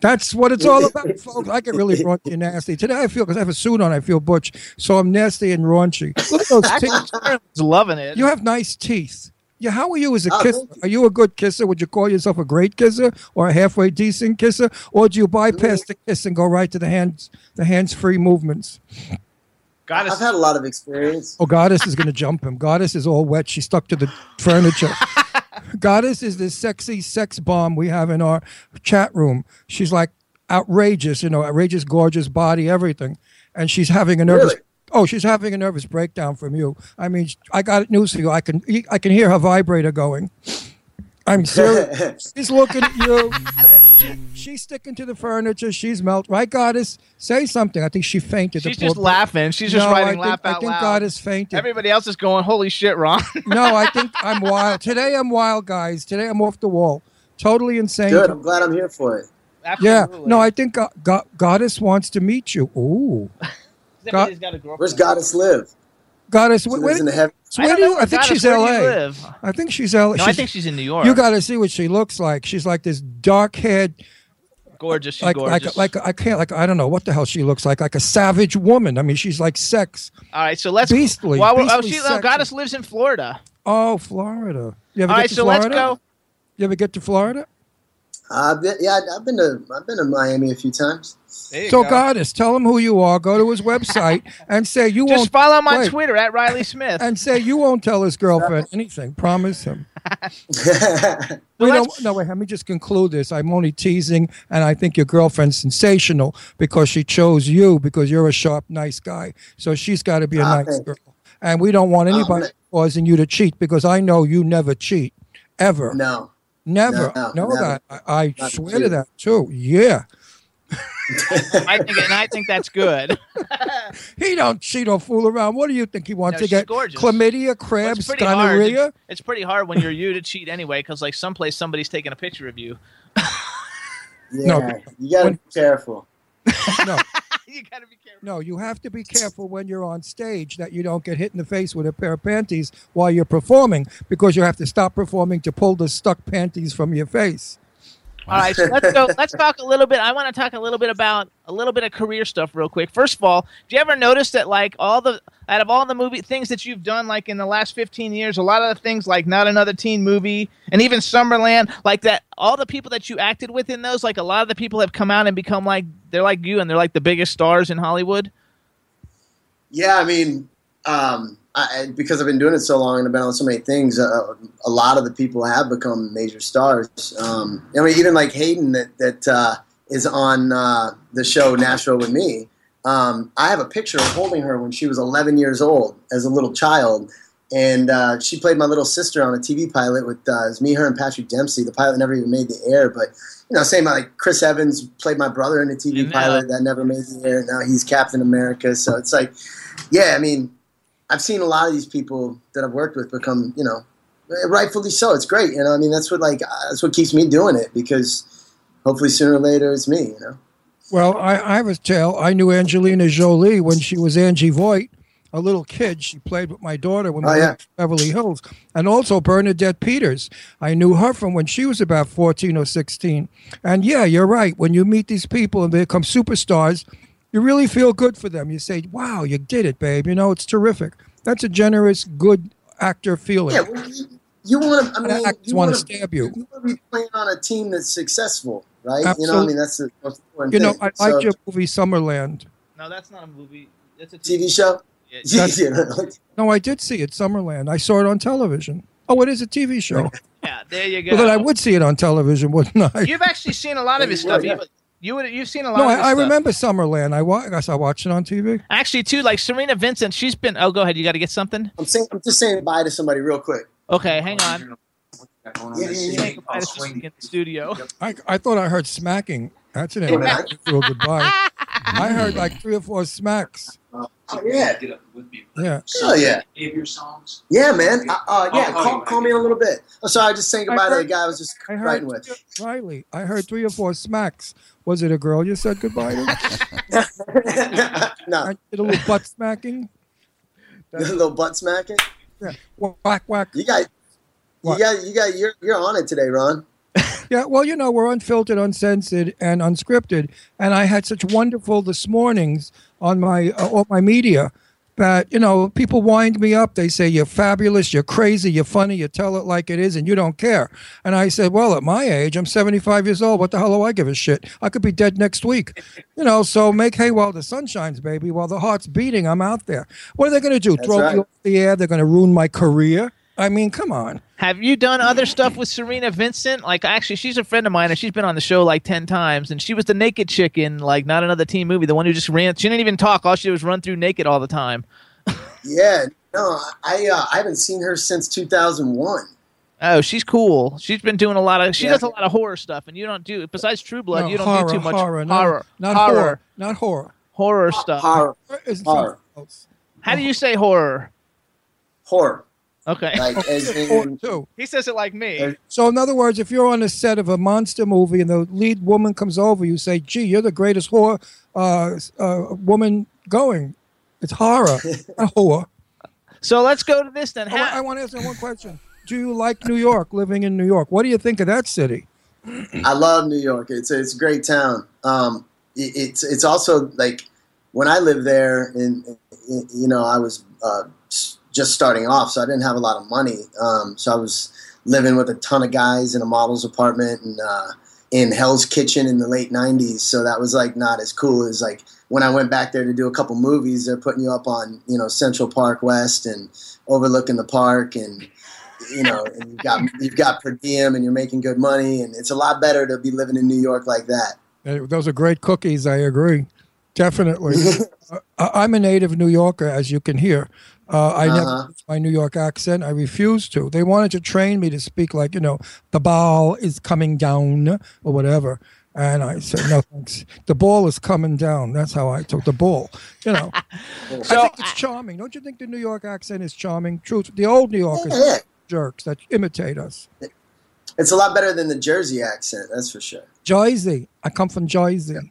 That's what it's all about, folks. I get really raunchy and nasty. Today I feel, because I have a suit on, I feel butch. So I'm nasty and raunchy. Look at those teeth. Loving it. You have nice teeth. Yeah, how are you as a Oh, kisser? thank Are you a good kisser? Would you call yourself a great kisser or a halfway decent kisser? Or do you bypass the kiss and go right to the hands the hands free movements? Goddess. I've had a lot of experience. Oh, Goddess is going to jump him. Goddess is all wet. She's stuck to the furniture. Goddess is this sexy sex bomb we have in our chat room. She's like outrageous, you know, outrageous, gorgeous body, everything. And she's having a nervous. Really? Oh, she's having a nervous breakdown from you. I mean, I got news for you. I can, I can hear her vibrator going. I'm serious. She's looking at you. She, she's sticking to the furniture. She's melt. Right, Goddess? Say something. I think she fainted. the She's poor just laughing. She's just No, I writing think- laugh I out think loud. Goddess fainted. Everybody else is going, "Holy shit, Ron!" No, I think I'm wild. Today I'm wild, guys. Today I'm off the wall. Totally insane. Good. I'm glad I'm here for it. Yeah. No, I think uh, go- go- Goddess wants to meet you. Ooh. Everybody's got a girlfriend. Where's Goddess live? Goddess, She where, lives in the so where do you, I think she's Where do you L.A. I think she's L.A. No, I think she's in New York. You got to see what she looks like. She's like this dark-haired, gorgeous. She's like gorgeous. like like I can't like I don't know what the hell she looks like. Like a savage woman. I mean, she's like sex. All right, so let's. Beastly, Well, oh, beastly she, oh. Goddess lives in Florida. Oh, Florida. You ever All get right, to so Florida? let's go. You ever get to Florida? I've yeah, I've been to I've been to Miami a few times. There So, go. Goddess, tell him who you are. Go to his website and say you Just won't Just follow my wait, Twitter at Riley Smith. and say you won't tell his girlfriend anything. Promise him. We let's- don't, no, wait. Let me just conclude this. I'm only teasing, and I think your girlfriend's sensational because she chose you because you're a sharp, nice guy. So she's got to be a Ah, nice thanks. girl. And we don't want Oh, anybody man. causing you to cheat because I know you never cheat, ever, no. never. no, I know never. that. I, I swear cheat. to that too. Yeah. I think, and I think that's good. He don't cheat or fool around. What do you think he wants No, to get? gorgeous. Chlamydia, Well, crabs, it's pretty hard. gonorrhea. It's pretty hard when you're you to cheat anyway, because like someplace somebody's taking a picture of you. Yeah, No, you gotta be careful. No, you gotta be careful. no, you have to be careful when you're on stage that you don't get hit in the face with a pair of panties while you're performing because you have to stop performing to pull the stuck panties from your face. All right, so let's go. Let's talk a little bit. I want to talk a little bit about a little bit of career stuff, real quick. First of all, do you ever notice that, like, all the out of all the movie things that you've done, like in the last fifteen years, a lot of the things, like Not Another Teen Movie, and even Summerland, like that, all the people that you acted with in those, like, a lot of the people have come out and become like they're like you, and they're like the biggest stars in Hollywood. Yeah, I mean, um, I, because I've been doing it so long and I've been on so many things, uh, a lot of the people have become major stars. Um, I mean, even like Hayden that that uh, is on uh, the show Nashville with me. Um, I have a picture of holding her when she was 11 years old as a little child, and uh, she played my little sister on a TV pilot with uh, me, her, and Patrick Dempsey. The pilot never even made the air, but you know, same like Chris Evans played my brother in a TV pilot that never made the air. Now he's Captain America, so it's like, yeah, I mean, I've seen a lot of these people that I've worked with become, you know, rightfully so. It's great, you know. I mean, that's what like uh, that's what keeps me doing it because hopefully sooner or later it's me, you know. Well, I, I was tell I knew Angelina Jolie when she was Angie Voight, a little kid. She played with my daughter when we Oh, were in Beverly Hills, and also Bernadette Peters. I knew her from when she was about fourteen or sixteen. And yeah, you're right. When you meet these people and they become superstars, you really feel good for them. You say, "Wow, you did it, babe." You know, it's terrific. That's a generous, good actor feeling. Yeah, well, you, you want to. I mean, actors you wanna wanna- stab you. You want to be playing on a team that's successful, right? You know, I Absolutely. mean, that's the most important You know, thing. I So, liked your movie Summerland. No, that's not a movie. That's a TV show. Yeah, Yeah. No, I did see it, Summerland. I saw it on television. Oh, it is a TV show. Yeah, there you go. Well, then I would see it on television, wouldn't I? You've actually seen a lot of his stuff. yeah. You, you would you've seen a lot No, of his I, I stuff. remember Summerland. I, wa- I guess I watched it on TV. Actually, too, like Cerina Vincent, she's been. Oh, go ahead. You got to get something. I'm saying, I'm just saying bye to somebody real quick. Okay, hang on. Yeah, yeah, yeah. The studio. I, I thought I heard smacking. That's an invitation to a goodbye. I heard like three or four smacks. Oh yeah, Get up with me. Yeah. oh yeah, Any songs? yeah, man. Uh, uh, yeah, I'll call call, call me in a little bit. Oh, sorry, I was just saying goodbye to the guy I was just I heard writing with. Riley. I heard three or four smacks. Was it a girl you said goodbye to? no, I did a little butt smacking. a little butt smacking. Yeah. Whack whack. You got, What? you got, you got. You're, you're on it today, Ron. Yeah, well, you know, we're unfiltered, uncensored, and unscripted. And I had such wonderful this mornings on my uh, all my media that you know people wind me up. They say you're fabulous, you're crazy, you're funny, you tell it like it is, and you don't care. And I said, well, at my age, I'm 75 years old. What the hell do I give a shit? I could be dead next week. You know, so make hay while the sun shines, baby. While the heart's beating, I'm out there. What are they going to do? That's Throw right. me off the air? They're going to ruin my career? I mean, come on. Have you done other stuff with Cerina Vincent? Like, actually, she's a friend of mine, and she's been on the show like ten times. And she was the naked chick in like not another teen movie, the one who just ran. She didn't even talk. All she did was run through naked all the time. Yeah, no, I uh, I haven't seen her since 2001. Oh, she's cool. She's been doing a lot of. She Yeah. does a lot of horror stuff, and you don't do. Besides True Blood, No, you don't horror, do too much horror, no, horror, not horror, horror, not horror. horror stuff. Horror, Horror. How do you say horror? horror, Okay, like as in, he says it like me. So, in other words, if you're on a set of a monster movie and the lead woman comes over, you say, "Gee, you're the greatest horror uh, uh, woman going." It's horror, not horror. So let's go to this then. I, How, want to ask you one question. Do you like New York? Living in New York, what do you think of that city? I love New York. It's a, it's a great town. Um, it, it's it's also like when I lived there, and you know, I was uh, s- just starting off, so I didn't have a lot of money. Um, so I was living with a ton of guys in a model's apartment and uh, in Hell's Kitchen in the late '90s. So that was like not as cool as like when I went back there to do a couple movies. They're putting you up on you know Central Park West and overlooking the park and you know, and you've got you've got per diem, and you're making good money, and it's a lot better to be living in New York like that. Uh, Those are great cookies. I agree, definitely. uh, I- I'm a native New Yorker, as you can hear. Uh, I never Uh-huh. used my New York accent. I refused to. They wanted to train me to speak like you know, the ball is coming down or whatever. And I said, no thanks. The ball is coming down. That's how I took the ball. You know, I think it's charming. Don't you think the New York accent is charming? Truth, the old New Yorkers, Yeah, yeah. jerks that imitate us. It's a lot better than the Jersey accent, that's for sure. Jersey. I come from Jersey.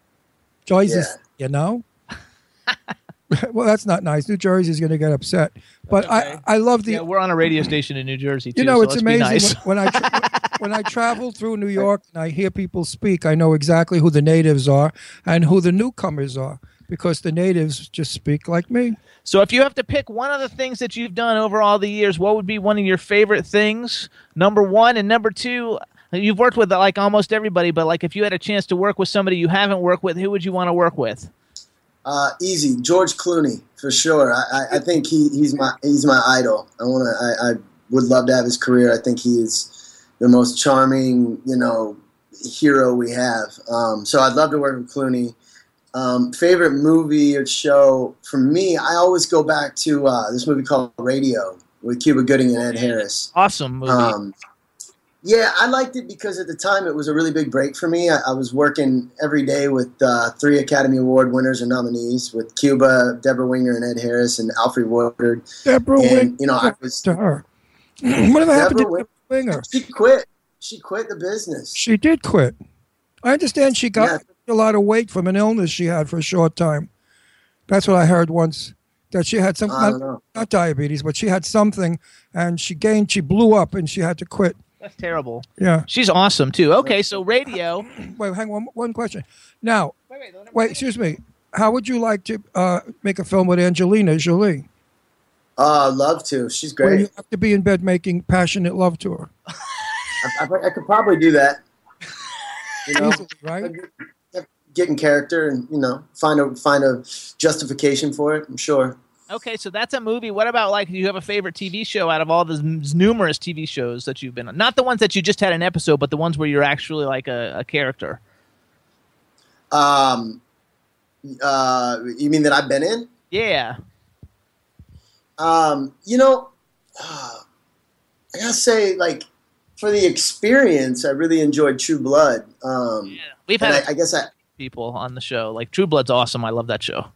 Jersey, Yeah. you know? well, that's not nice. New Jersey's going to get upset. But I, I love the Yeah, we're on a radio station in New Jersey too. You know, so it's amazing nice. when, when I tra- when I travel through New York and I hear people speak. I know exactly who the natives are and who the newcomers are because the natives just speak like me. So if you have to pick one of the things that you've done over all the years, what would be one of your favorite things? Number one and number two. You've worked with like almost everybody, but like if you had a chance to work with somebody you haven't worked with, who would you want to work with? Uh, easy, George Clooney for sure. I, I, I think he, he's my he's my idol. I want to. I, I would love to have his career. I think he is the most charming, you know, hero we have. Um, so I'd love to work with Clooney. Um, favorite movie or show for me, I always go back to uh, this movie called Radio with Cuba Gooding and Ed Harris. Awesome movie. Um, yeah, I liked it because at the time it was a really big break for me. I, I was working every day with uh, three Academy Award winners and nominees with Cuba, Debra Winger, and Ed Harris, and Alfred Woodard. Debra And, Winger. you know, I was- to her. Whatever happened to Debra Winger? She quit. She quit the business. She did quit. I understand she got a lot of weight from an illness she had for a short time. That's what I heard once. That she had some don't not diabetes, but she had something, and she gained. She blew up, and she had to quit. That's terrible. Yeah. She's awesome too. Okay, so radio. Wait, hang on. One question. Now, wait, excuse me. How would you like to uh, make a film with Angelina Jolie? Uh, love to. She's Where great. you have to be in bed making passionate love to her. I, I, I could probably do that. You know, right? get in character and you know find a find a justification for it. I'm sure. Okay, so that's a movie. What about like do you have a favorite TV show out of all the numerous TV shows that you've been on? Not the ones that you just had an episode, but the ones where you're actually like a, a character. Um, uh, you mean that I've been in? Yeah. Um, you know, uh, I gotta say, like, for the experience, I really enjoyed True Blood. Um, We've had I, I guess I, people on the show. Like True Blood's awesome. I love that show.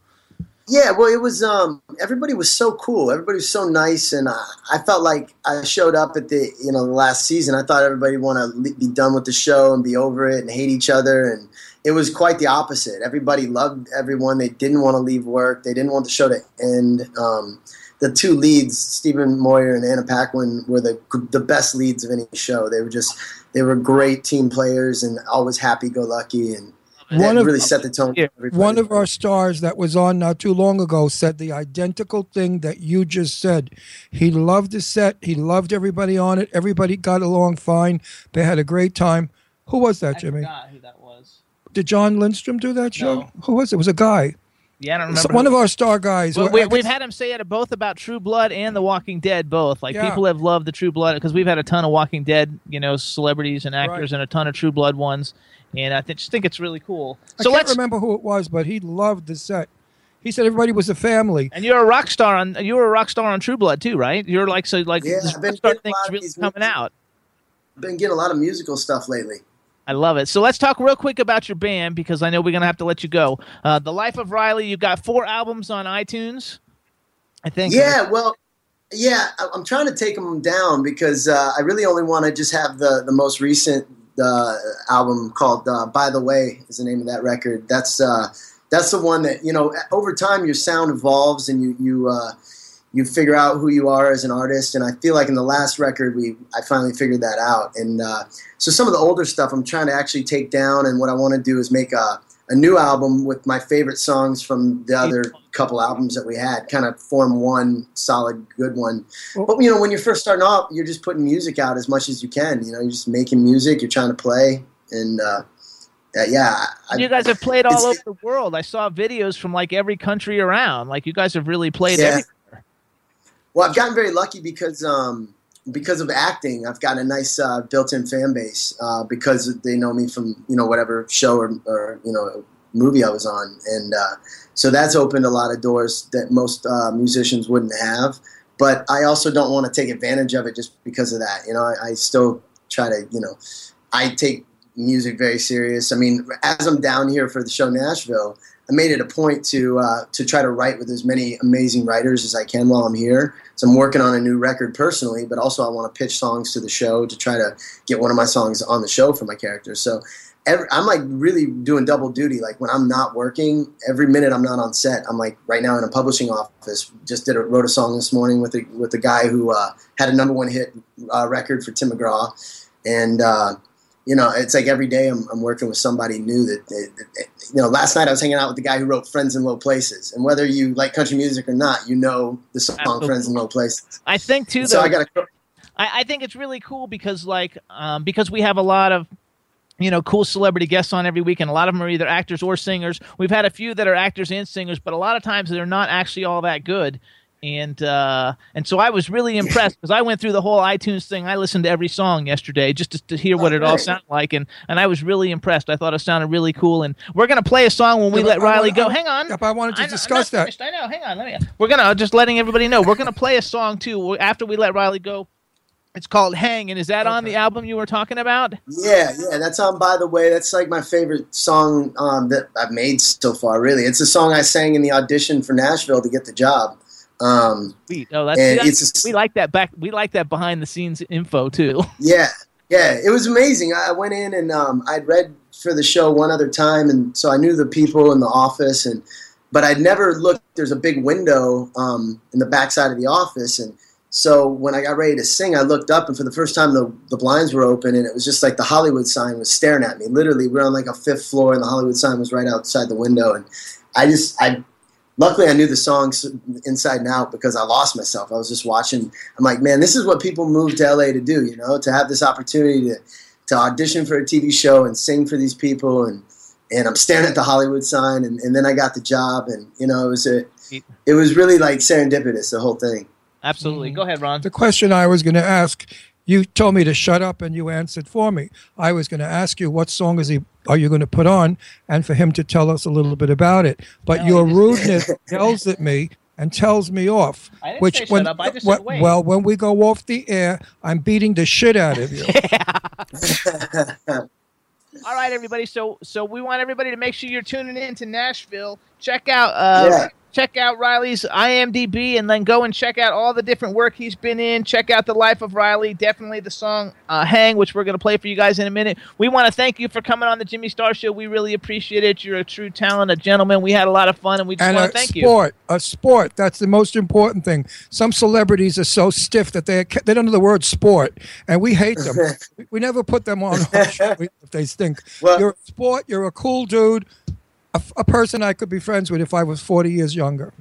Yeah. Well, it was. Um, everybody was so cool. Everybody was so nice, and I, I felt like I showed up at the you know the last season. I thought everybody want to be done with the show and be over it and hate each other, and it was quite the opposite. Everybody loved everyone. They didn't want to leave work. They didn't want the show to end. Um, the two leads, Stephen Moyer and Anna Paquin, were the the best leads of any show. They were just they were great team players and always happy go lucky and One of- really set the tone. for everybody. One of our stars that was on not too long ago said the identical thing that you just said. He loved the set. He loved everybody on it. Everybody got along fine. They had a great time. Who was that, Jimmy? I forgot who that was. Did Jon Lindstrom do that show? Who was it? It was a guy. Yeah, I don't So- remember. one of our star guys. Well, Well, we, I we've had him say it both about True Blood and The Walking Dead, both. Like Yeah. people have loved the True Blood because we've had a ton of Walking Dead, you know, celebrities and actors, Right. and a ton of True Blood ones. And I th- just think it's really cool. So I So can't remember who it was, but he loved the set. He said everybody was a family. And you're a rock star on. You were a rock star on True Blood too, right? You're like so like Yeah, this I've been rock star getting a thing's lot of really these coming movies. out. been getting a lot of musical stuff lately. I love it. So let's talk real quick about your band because I know we're gonna have to let you go. Uh, the Life of Riley. You've got four albums on iTunes. I think. Yeah, well, yeah, I- I'm trying to take them down because uh, I really only want to just have the the most recent uh, album called uh, "By the Way" is the name of that record. That's uh, that's the one that you know. Over time, your sound evolves and you you uh, you figure out who you are as an artist. And I feel like in the last record, we I finally figured that out. And uh, so some of the older stuff, I'm trying to actually take down. And what I want to do is make a a new album with my favorite songs from the other couple albums that we had, kind of form one solid, good one. But you know, when you're first starting off, you're just putting music out as much as you can. You know, you're just making music. You're trying to play, and uh, uh, yeah, I, you guys have played all over the world. I saw videos from like every country around. Like you guys have really played Yeah. everywhere. Well, I've gotten very lucky because um, because of acting. I've got a nice uh, built-in fan base uh, because they know me from you know whatever show or, or you know movie I was on, and uh, so that's opened a lot of doors that most uh, musicians wouldn't have. But I also don't want to take advantage of it just because of that. You know, I, I still try to you know I take music very serious. I mean, as I'm down here for the show Nashville, I made it a point to uh, to try to write with as many amazing writers as I can while I'm here. So I'm working on a new record personally, but also I want to pitch songs to the show to try to get one of my songs on the show for my characters. So every, I'm like really doing double duty. Like when I'm not working, every minute I'm not on set, I'm like right now in a publishing office. Just did a, wrote a song this morning with a with a guy who uh, had a number one hit uh, record for Tim McGraw, and uh, you know it's like every day I'm, I'm working with somebody new. That, that, that, you know, last night I was hanging out with the guy who wrote "Friends in Low Places," and whether you like country music or not, you know the song Absolutely. "Friends in Low Places." I think too. So I got. I, I think it's really cool because like um, because we have a lot of you know cool celebrity guests on every week and a lot of them are either actors or singers we've had a few that are actors and singers but a lot of times they're not actually all that good and uh, and so I was really impressed because I went through the whole iTunes thing. I listened to every song yesterday just to, to hear what it all sounded like, and, and I was really impressed. I thought it sounded really cool. And we're gonna play a song when we Yeah, let I Riley wanna- go. I- Hang on, yeah, I wanted to know- I'm discuss not that. finished. I know. Hang on. Let me. We're gonna just letting everybody know. We're gonna play a song too after we let Riley go. It's called "Hang," and is that on the album you were talking about? Yeah, yeah, that's on. By the way, that's like my favorite song um, that I've made so far. Really, it's a song I sang in the audition for Nashville to get the job. Um, Sweet. Oh, that's, And that's- it's a- we like that back. We like that behind the scenes info too. yeah, yeah, it was amazing. I went in and um, I'd read for the show one other time, and so I knew the people in the office, and but I'd never looked. There's a big window um, in the backside of the office, and so when I got ready to sing, I looked up, and for the first time, the the blinds were open, and it was just like the Hollywood sign was staring at me. Literally, we we're on like a fifth floor, and the Hollywood sign was right outside the window, and I just I. Luckily, I knew the songs inside and out because I lost myself. I was just watching. I'm like, man, this is what people move to LA to do. You know, to have this opportunity to to audition for a TV show and sing for these people, and and I'm staring at the Hollywood sign, and, and then I got the job, and you know, it was a, it was really like serendipitous, the whole thing. Absolutely. Mm-hmm. Go ahead, Ron. The question I was going to ask, you told me to shut up and you answered for me. I was going to ask you what song is he are you going to put on and for him to tell us a little bit about it. But No, your rudeness yells at me and tells me off. I didn't which say shut when up, I just wh- said wait. well, when we go off the air, I'm beating the shit out of you. All right, everybody. So so we want everybody to make sure you're tuning in to Nashville. Check out uh, Yeah. check out Riley's IMDb, and then go and check out all the different work he's been in. Check out the life of Riley. Definitely the song uh, "Hang," which we're going to play for you guys in a minute. We want to thank you for coming on the Jimmy Star Show. We really appreciate it. You're a true talent, a gentleman. We had a lot of fun, and we just want to thank you. A sport, a sport. That's the most important thing. Some celebrities are so stiff that they they don't know the word sport, and we hate them. We- we never put them on our show if they stink. Well- you're a sport. You're a cool dude. A, f- a person I could be friends with if I was 40 years younger.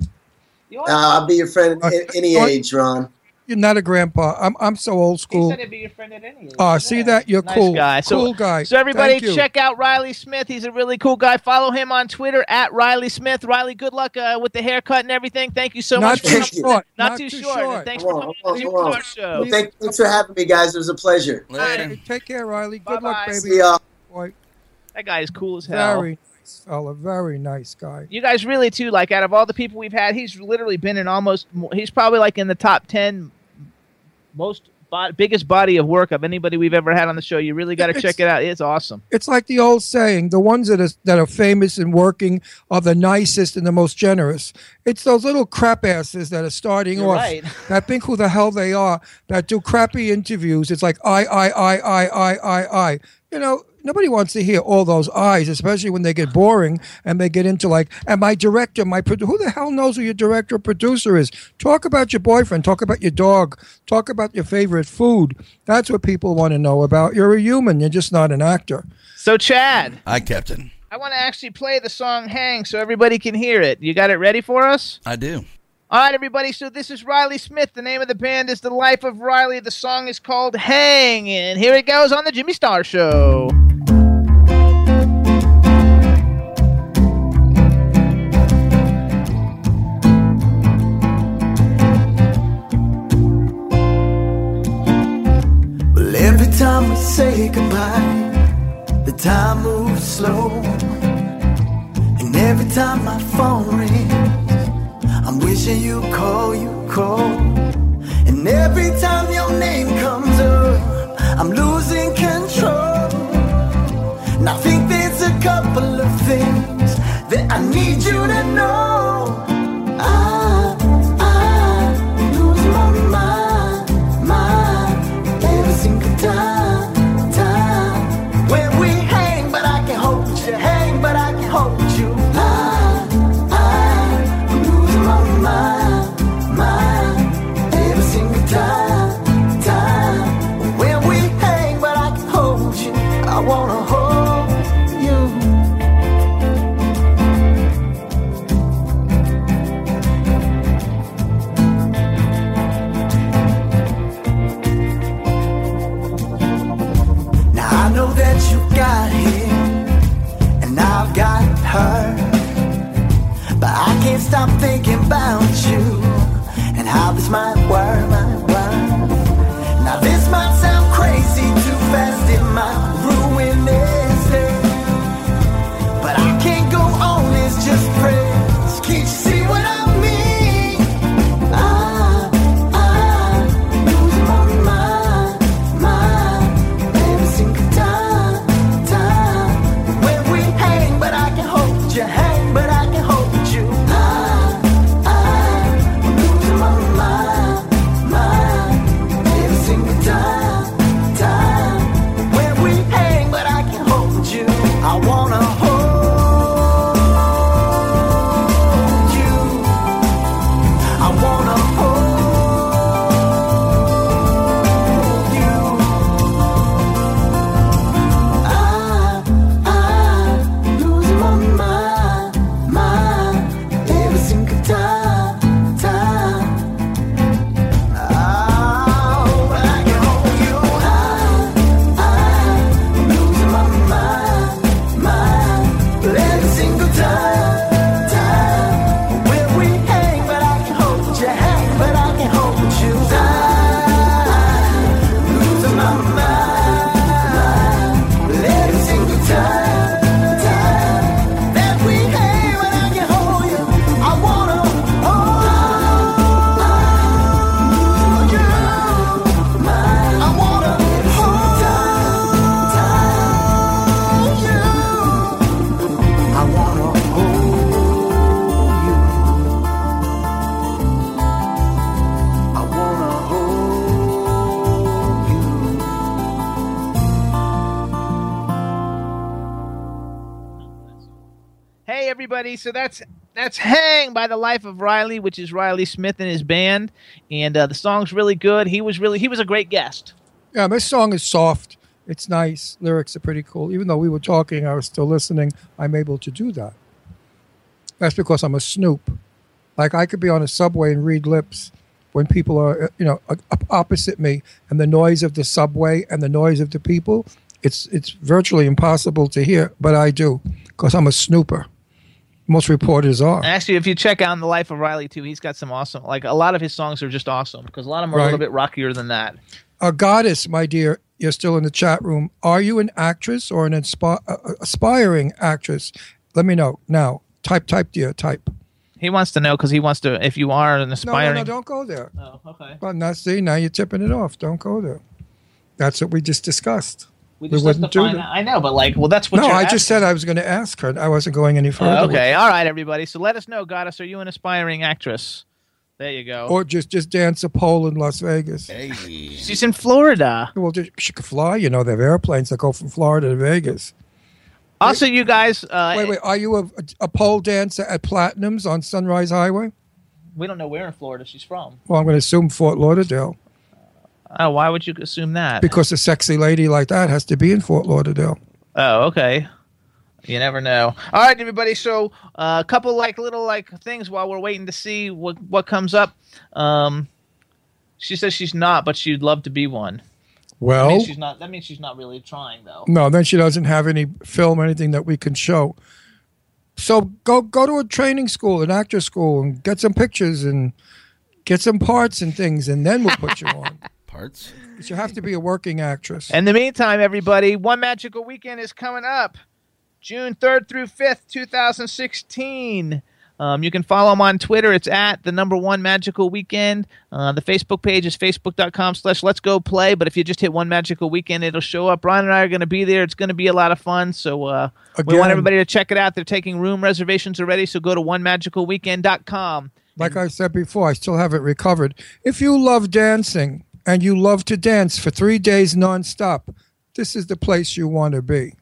You Uh, I'll be your friend at any What? age, Ron. You're not a grandpa. I'm I'm so old he school. said he'd be your friend at any age. Oh, see Yeah. that? You're Nice cool. guy. So- cool guy. So everybody, Thank you. check out Riley Smith. He's a really cool guy. Follow him on Twitter at Riley Smith. Riley, good luck uh, with the haircut and everything. Thank you so Not much. for too coming. short. Not, too, short. And thanks Come for coming on on, come Jimmy Show. Well, thank, thanks for having me, guys. It was a pleasure. Later. Take care, Riley. Good luck, Bye-bye. baby. See y'all. Boy, That guy is cool as hell. very nice fella. Very nice guy. You guys really too. Like out of all the people we've had, he's literally been in almost. He's probably like in the top ten most bo- biggest body of work of anybody we've ever had on the show. You really got to check it out. It's awesome. It's like the old saying: the ones that are that are famous and working are the nicest and the most generous. It's those little crap asses that are starting You're off right. that think who the hell they are that do crappy interviews. It's like I, I, I, I, I, I, I. You know, nobody wants to hear all those eyes, especially when they get boring and they get into like, and my director, my produ- who the hell knows who your director or producer is? Talk about your boyfriend. Talk about your dog. Talk about your favorite food. That's what people want to know about. You're a human. You're just not an actor. So Chad, Hi, Captain. I want to actually play the song "Hang" so everybody can hear it. You got it ready for us? I do. All right, everybody. So this is Riley Smith. The name of the band is The Life of Riley. The song is called "Hang," and here it goes on the Jimmy Star Show. Say goodbye, the time moves slow. And every time my phone rings, I'm wishing you call, you call. And every time your name comes up, I'm losing control. Nothing fits a couple of things that I need you to know. I, I stop thinking about you and how this might work. Hey everybody, so that's that's "Hang" by the Life of Riley, which is Riley Smith and his band, and uh, the song's really good. He was really he was a great guest. Yeah, this song is soft. It's nice. Lyrics are pretty cool. Even though we were talking, I was still listening. I'm able to do that. That's because I'm a snoop. Like I could be on a subway and read lips when people are, uh, you know, opposite me, and the noise of the subway and the noise of the people. It's it's virtually impossible to hear, but I do because I'm a snooper. Most reporters are. Actually, if you check out the Life of Riley too, he's got some awesome. Like a lot of his songs are just awesome because a lot of them are a little bit rockier than that. A goddess, my dear, you're still in the chat room. Are you an actress or an inspi- uh, uh, aspiring actress? Let me know now. Type, type, dear, type. He wants to know because he wants to. If you are an No, no, no, don't go there. Oh, okay. Well, now see, now you're tipping it off. Don't go there. That's what we just discussed. We We just wouldn't have do that. I know, but like, well, that's what. no, you're I just said I was going to ask her. I wasn't going any further. With okay, all right, everybody. So let us know, Goddess. Are you an aspiring actress? There you go. Or just just dance a pole in Las Vegas. Hey. She's in Florida. Well, just, she could fly. You know, they have airplanes that go from Florida to Vegas. Also, you guys. Uh, Wait, wait. Are you a, a pole dancer at Platinums on Sunrise Highway? We don't know where in Florida she's from. Well, I'm going to assume Fort Lauderdale Oh, why would you assume that? because a sexy lady like that has to be in Fort Lauderdale. Oh, okay. You never know. All right, everybody. So uh, a couple like little like things while we're waiting to see what what comes up. Um, she says she's not, but she'd love to be one. That Well, means she's not. That means she's not really trying, though. no, then she doesn't have any film, or anything that we can show. So go go to a training school, an actor school, and get some pictures and get some parts and things, and then we'll put you on. Parts. You have to be a working actress. In the meantime, everybody, One Magical Weekend is coming up June 3rd through 5th, 2016. Um, you can follow him on Twitter. It's at the number one magical weekend. Uh, the Facebook page is facebook.com slash let's go play. But if you just hit one magical weekend, it'll show up. Brian and I are going to be there. It's going to be a lot of fun. So uh, we want everybody to check it out. They're taking room reservations already. So go to onemagicalweekend.com. Like I said before, I still haven't recovered. If you love dancing and you love to dance for three days nonstop, this is the place you want to be.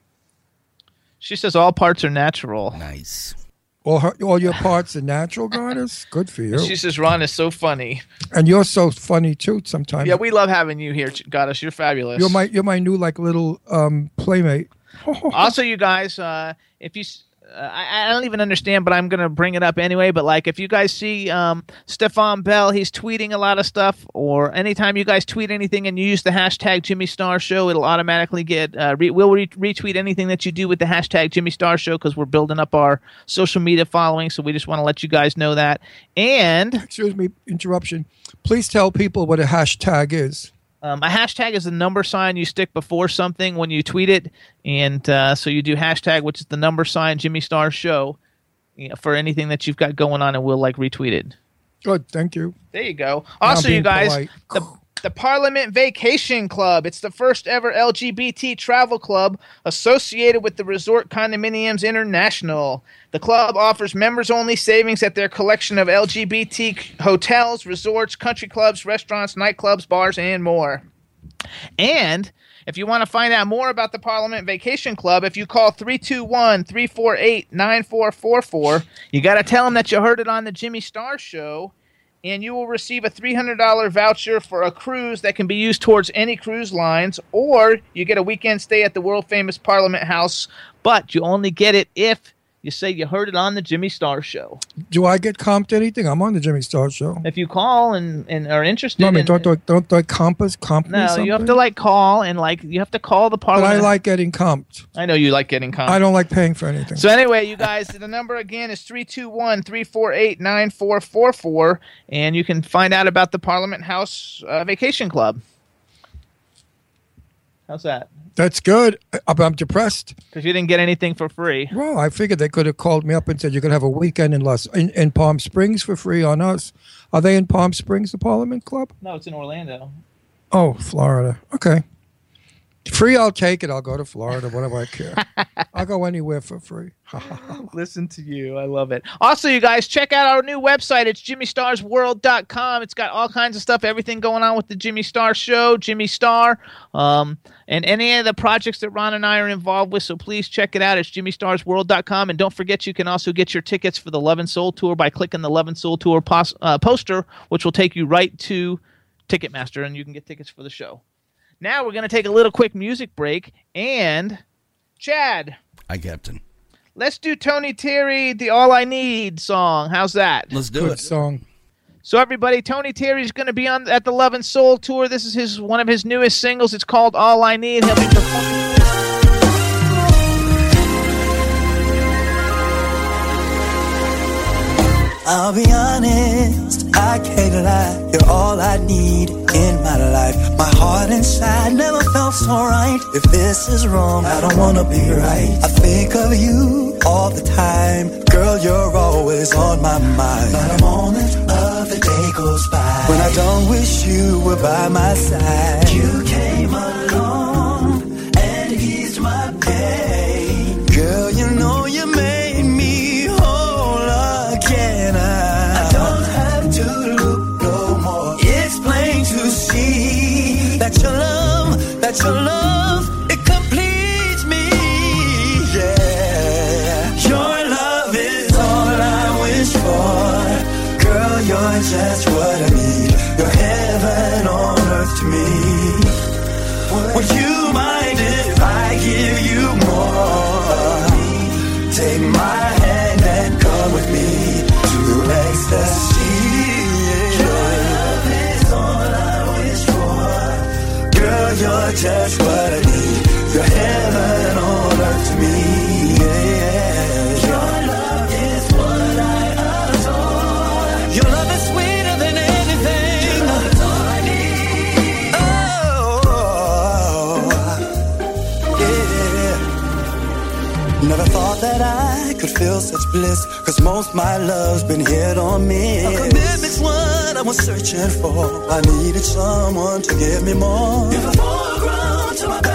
She says all parts are natural. Nice. All, her, all your parts are natural, goddess. Good for you. She says Ron is so funny. and you're so funny too. Sometimes. Yeah, we love having you here, Goddess. You're fabulous. You're my you're my new like little um playmate. also, you guys, uh, if you, s- I, I don't even understand, but I'm gonna bring it up anyway. But like, if you guys see um, Stefan Bell, he's tweeting a lot of stuff, or anytime you guys tweet anything and you use the hashtag Jimmy Star Show, it'll automatically get. Uh, re- we'll re- retweet anything that you do with the hashtag Jimmy Star Show because we're building up our social media following. So we just want to let you guys know that. And Excuse me, interruption. Please tell people what a hashtag is. Um, a hashtag is a number sign you stick before something when you tweet it, and uh, so you do hashtag, which is the number sign Jimmy Star Show, you know, for anything that you've got going on, and we'll like retweet it. Good, thank you. There you go. Also, you guys, polite. the the Parliament Vacation Club. It's the first ever LGBT travel club associated with the Resort Condominiums International. The club offers members only savings at their collection of LGBT hotels, resorts, country clubs, restaurants, nightclubs, bars, and more. And if you want to find out more about the Parliament Vacation Club, if you call 321 348 9444, you got to tell them that you heard it on the Jimmy Star Show, and you will receive a $300 voucher for a cruise that can be used towards any cruise lines, or you get a weekend stay at the world famous Parliament House, but you only get it if you say you heard it on the Jimmy Star Show. Do I get comped anything? I'm on the Jimmy Star Show. If you call and, and are interested No, I mean, in- don't don't don't, comp us, comp no, you have to like call and like you have to call the parliament. But I like getting comped. I know you like getting comped. I don't like paying for anything. So anyway, you guys, the number again is 321-348-9444 and you can find out about the Parliament House uh, Vacation Club. How's that? That's good. Uh, I- I'm depressed. Cuz you didn't get anything for free. Well, I figured they could have called me up and said you could have a weekend in Los in, in Palm Springs for free on us. Are they in Palm Springs, the Parliament Club? No, it's in Orlando. Oh, Florida. Okay. Free, I'll take it. I'll go to Florida, whatever I care. I'll go anywhere for free. Listen to you. I love it. Also, you guys, check out our new website. It's jimmystarsworld.com. It's got all kinds of stuff, everything going on with the Jimmy Star Show, Jimmy Star, um, and any of the projects that Ron and I are involved with. So please check it out. It's jimmystarsworld.com. And don't forget, you can also get your tickets for the Love and Soul Tour by clicking the Love and Soul Tour pos- uh, poster, which will take you right to Ticketmaster, and you can get tickets for the show. Now we're going to take a little quick music break. And, Chad. Hi, Captain. Let's do Tony Terry, the All I Need song. How's that? Let's do Good it. song. So everybody, Tony Terry's going to be on at the Love and Soul tour. This is his one of his newest singles. It's called All I Need. He'll be performing. I'll be honest, I can't lie. You're all I need in my life. My heart inside never felt so right. If this is wrong, I don't wanna be right. I think of you all the time. Girl, you're always on my mind. Not a moment of the day goes by when I don't wish you were by my side. You came along you're just what I need. You're heaven on earth to me. Yeah. Your love is what I adore. Your love is sweeter than anything. all I need. Oh, yeah. Never thought that I could feel such bliss. Cause most my love's been hit on me. A commitment's what I was searching for. I needed someone to give me more. Foreground to my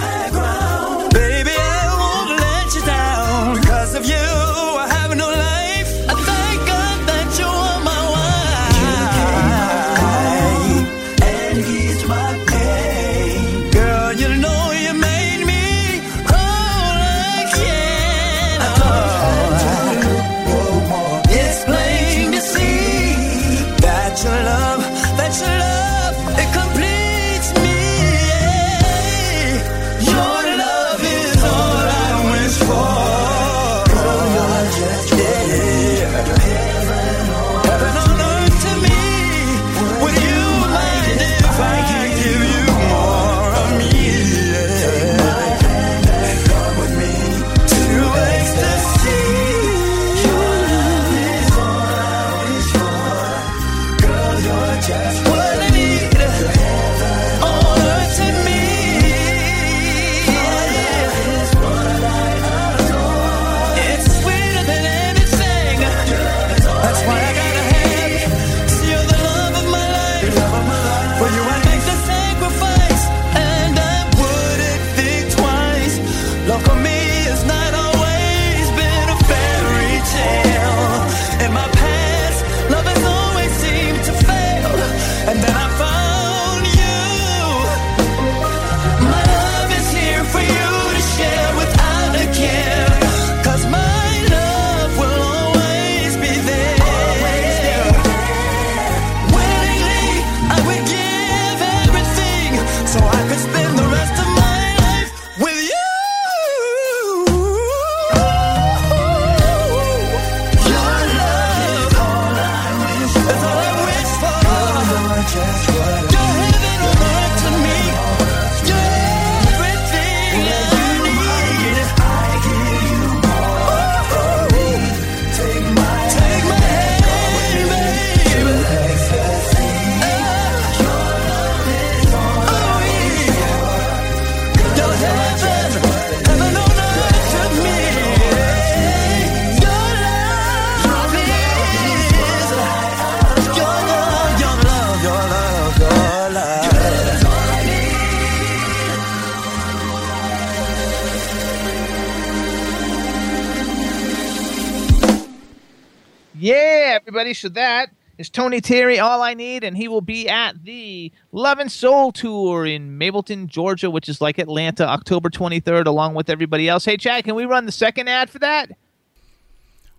Yeah, everybody. So that is Tony Terry, All I Need, and he will be at the Love and Soul Tour in Mableton, Georgia, which is like Atlanta, October 23rd, along with everybody else. Hey, Chad, can we run the second ad for that?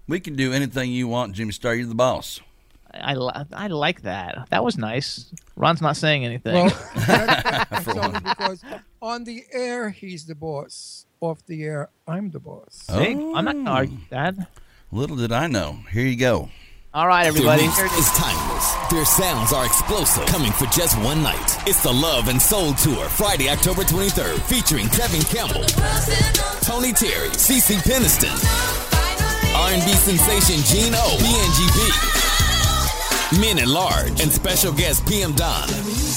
We can do anything you want, Jimmy Star. You're the boss. I, li- I like that. That was nice. Ron's not saying anything. Well, that's For only one. because on the air he's the boss. Off the air, I'm the boss. Oh. See? I'm not going to argue that. Little did I know. Here you go. All right, everybody. Their reach is timeless. Their sounds are explosive, coming for just one night. It's the Love and Soul Tour, Friday, October 23rd, featuring Kevin Campbell, Tony Terry, CeCe Peniston, R&B sensation Gino, PNGB, Men at Large, and special guest PM Dawn.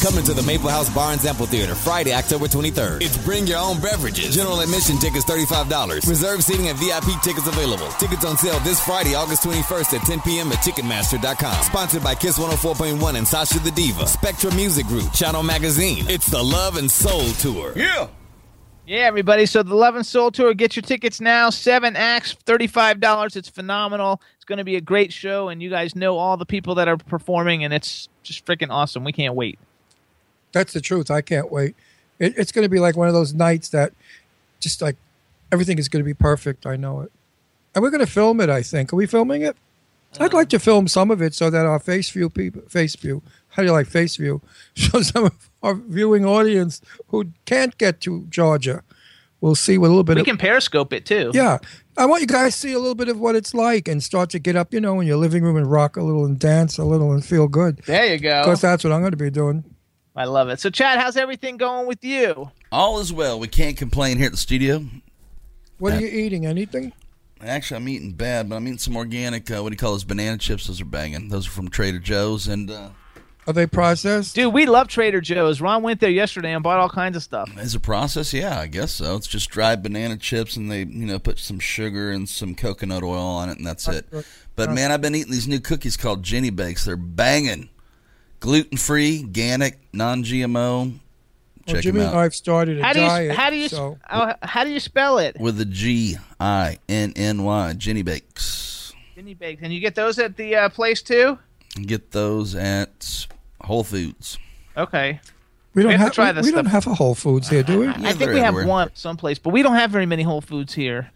Coming to the Mable House Barnes Amphitheater Friday, October 23rd. It's bring your own beverages. General admission tickets $35. Reserve seating and VIP tickets available. Tickets on sale this Friday, August 21st at 10 p.m. at Ticketmaster.com. Sponsored by Kiss 104.1 and Sasha the Diva. Spectra Music Group, Channel Magazine. It's the Love and Soul Tour. Yeah. Yeah, everybody. So the Love and Soul Tour, get your tickets now. Seven acts, thirty-five dollars. It's phenomenal. It's going to be a great show, and you guys know all the people that are performing, and it's just freaking awesome. We can't wait. That's the truth. I can't wait. It, it's going to be like one of those nights that just like everything is going to be perfect. I know it. And we're going to film it, I think. Are we filming it? I'd uh-huh. like to film some of it so that our face view people, face view, how do you like face view, show some of our viewing audience who can't get to Georgia. We'll see what a little bit We of, can Periscope it too. yeah. I want you guys to see a little bit of what it's like and start to get up, you know, in your living room and rock a little and dance a little and feel good. There you go. Because that's what I'm going to be doing. I love it. So, Chad, how's everything going with you? All is well. We can't complain here at the studio. What are you eating? Anything? Actually, I'm eating bad, but I'm eating some organic. Uh, what do you call those banana chips? Those are banging. Those are from Trader Joe's, and uh, Are they processed? Dude, we love Trader Joe's. Ron went there yesterday and bought all kinds of stuff. As a process, yeah, I guess so. It's just dried banana chips, and they, you know, put some sugar and some coconut oil on it, and that's it. But man, I've been eating these new cookies called Ginny Bakes. They're banging, gluten free, organic, non GMO. Well, Check Jimmy them and out I've started a How do you diet. how do you so how, how do you spell it? with the G I N N Y. Ginny Bakes. Ginny Bakes, and you get those at the uh, place too. Get those at Whole Foods. Okay, we don't we have to try we, this we don't have a Whole Foods here, do we? I think they're we have everywhere. one someplace, but we don't have very many Whole Foods here.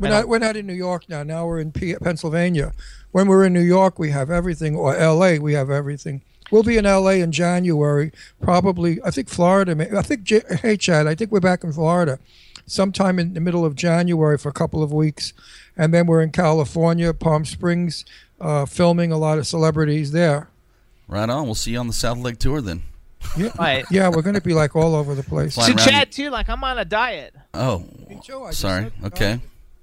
We're not, we're not in New York now. Now we're in P- Pennsylvania. When we're in New York, we have everything, or L.A., we have everything. We'll be in L.A. in January, probably. I think Florida. may- I think. Hey, Chad. I think we're back in Florida, sometime in the middle of January for a couple of weeks, and then we're in California, Palm Springs, uh, filming a lot of celebrities there. Right on. We'll see you on the South Lake tour then. Yeah, Right. yeah, we're going to be like all over the place. Flying So Chad too, like I'm on a diet. Oh, too, sorry. said Okay.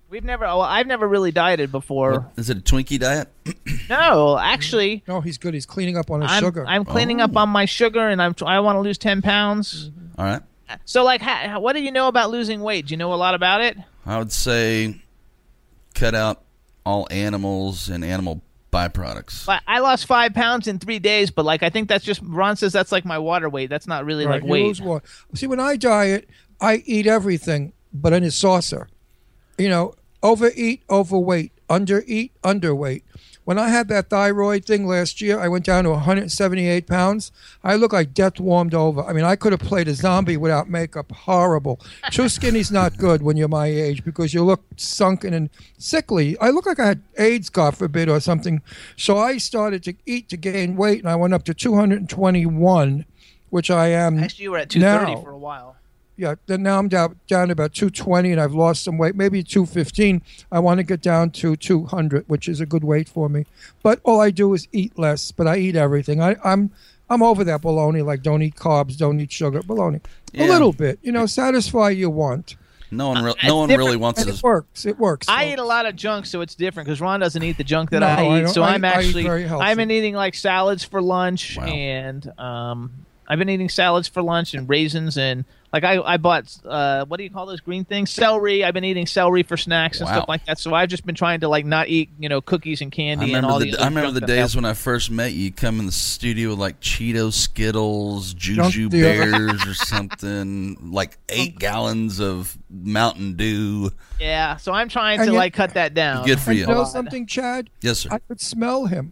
We've never, well, I've never really dieted before. Is it a Twinkie diet? No, actually, No, he's good. He's cleaning up on his I'm, sugar. I'm cleaning up on my sugar, and I'm I want to lose ten pounds. All right. So, like, ha, what do you know about losing weight? Do you know a lot about it? I would say cut out all animals and animal byproducts. But I lost five pounds in three days, but like I think that's just Ron says that's like my water weight. That's not really Right, like weight. lose water. See, when I diet, I eat everything, but in a saucer. You know, overeat, overweight, undereat, underweight. When I had that thyroid thing last year, I went down to 178 pounds. I look like death warmed over. I mean, I could have played a zombie without makeup. Horrible. Too skinny's not good when you're my age because you look sunken and sickly. I look like I had AIDS, God forbid, or something. So I started to eat to gain weight, and I went up to 221, which I am Actually, you were at two thirty now. for a while. Yeah, then now I'm down down to about 220 and I've lost some weight, maybe 215. I want to get down to 200, which is a good weight for me. But all I do is eat less, but I eat everything. I, I'm I'm over that baloney, like don't eat carbs, don't eat sugar, baloney. Yeah. A little bit, you know, satisfy your want. No one, re- it's no one really wants And to. it works. It works. I So- eat a lot of junk, so it's different because Ron doesn't eat the junk that No, I I eat. don't- so I- I'm actually. I've been eating like salads for lunch, Wow. and um, I've been eating salads for lunch and raisins and like I I bought uh what do you call those green things celery. I've been eating celery for snacks and Wow. stuff like that. So I've just been trying to like not eat you know cookies and candy and all the, the. I remember the days when I first met you. You come in the studio with like Cheetos, Skittles, Juju Bears, or something. Like eight gallons of Mountain Dew. yeah. So I'm trying And to you- like cut that down. Good for you. you know something, Chad? Yes, sir. I could smell him.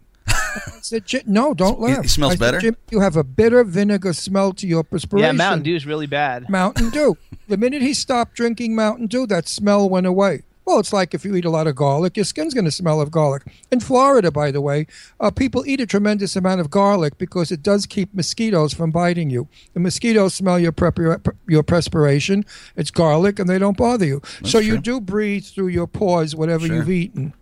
I said, "Jim- no, don't He- laugh. he smells I said, better? Jim, you have a bitter vinegar smell to your perspiration. Yeah, Mountain Dew is really bad. Mountain Dew. The minute he stopped drinking Mountain Dew, that smell went away. Well, it's like if you eat a lot of garlic, your skin's going to smell of garlic. In Florida, by the way, uh, people eat a tremendous amount of garlic because it does keep mosquitoes from biting you. The mosquitoes smell your prep- your perspiration. It's garlic, and they don't bother you. so you do breathe through your pores whatever Sure. you've eaten.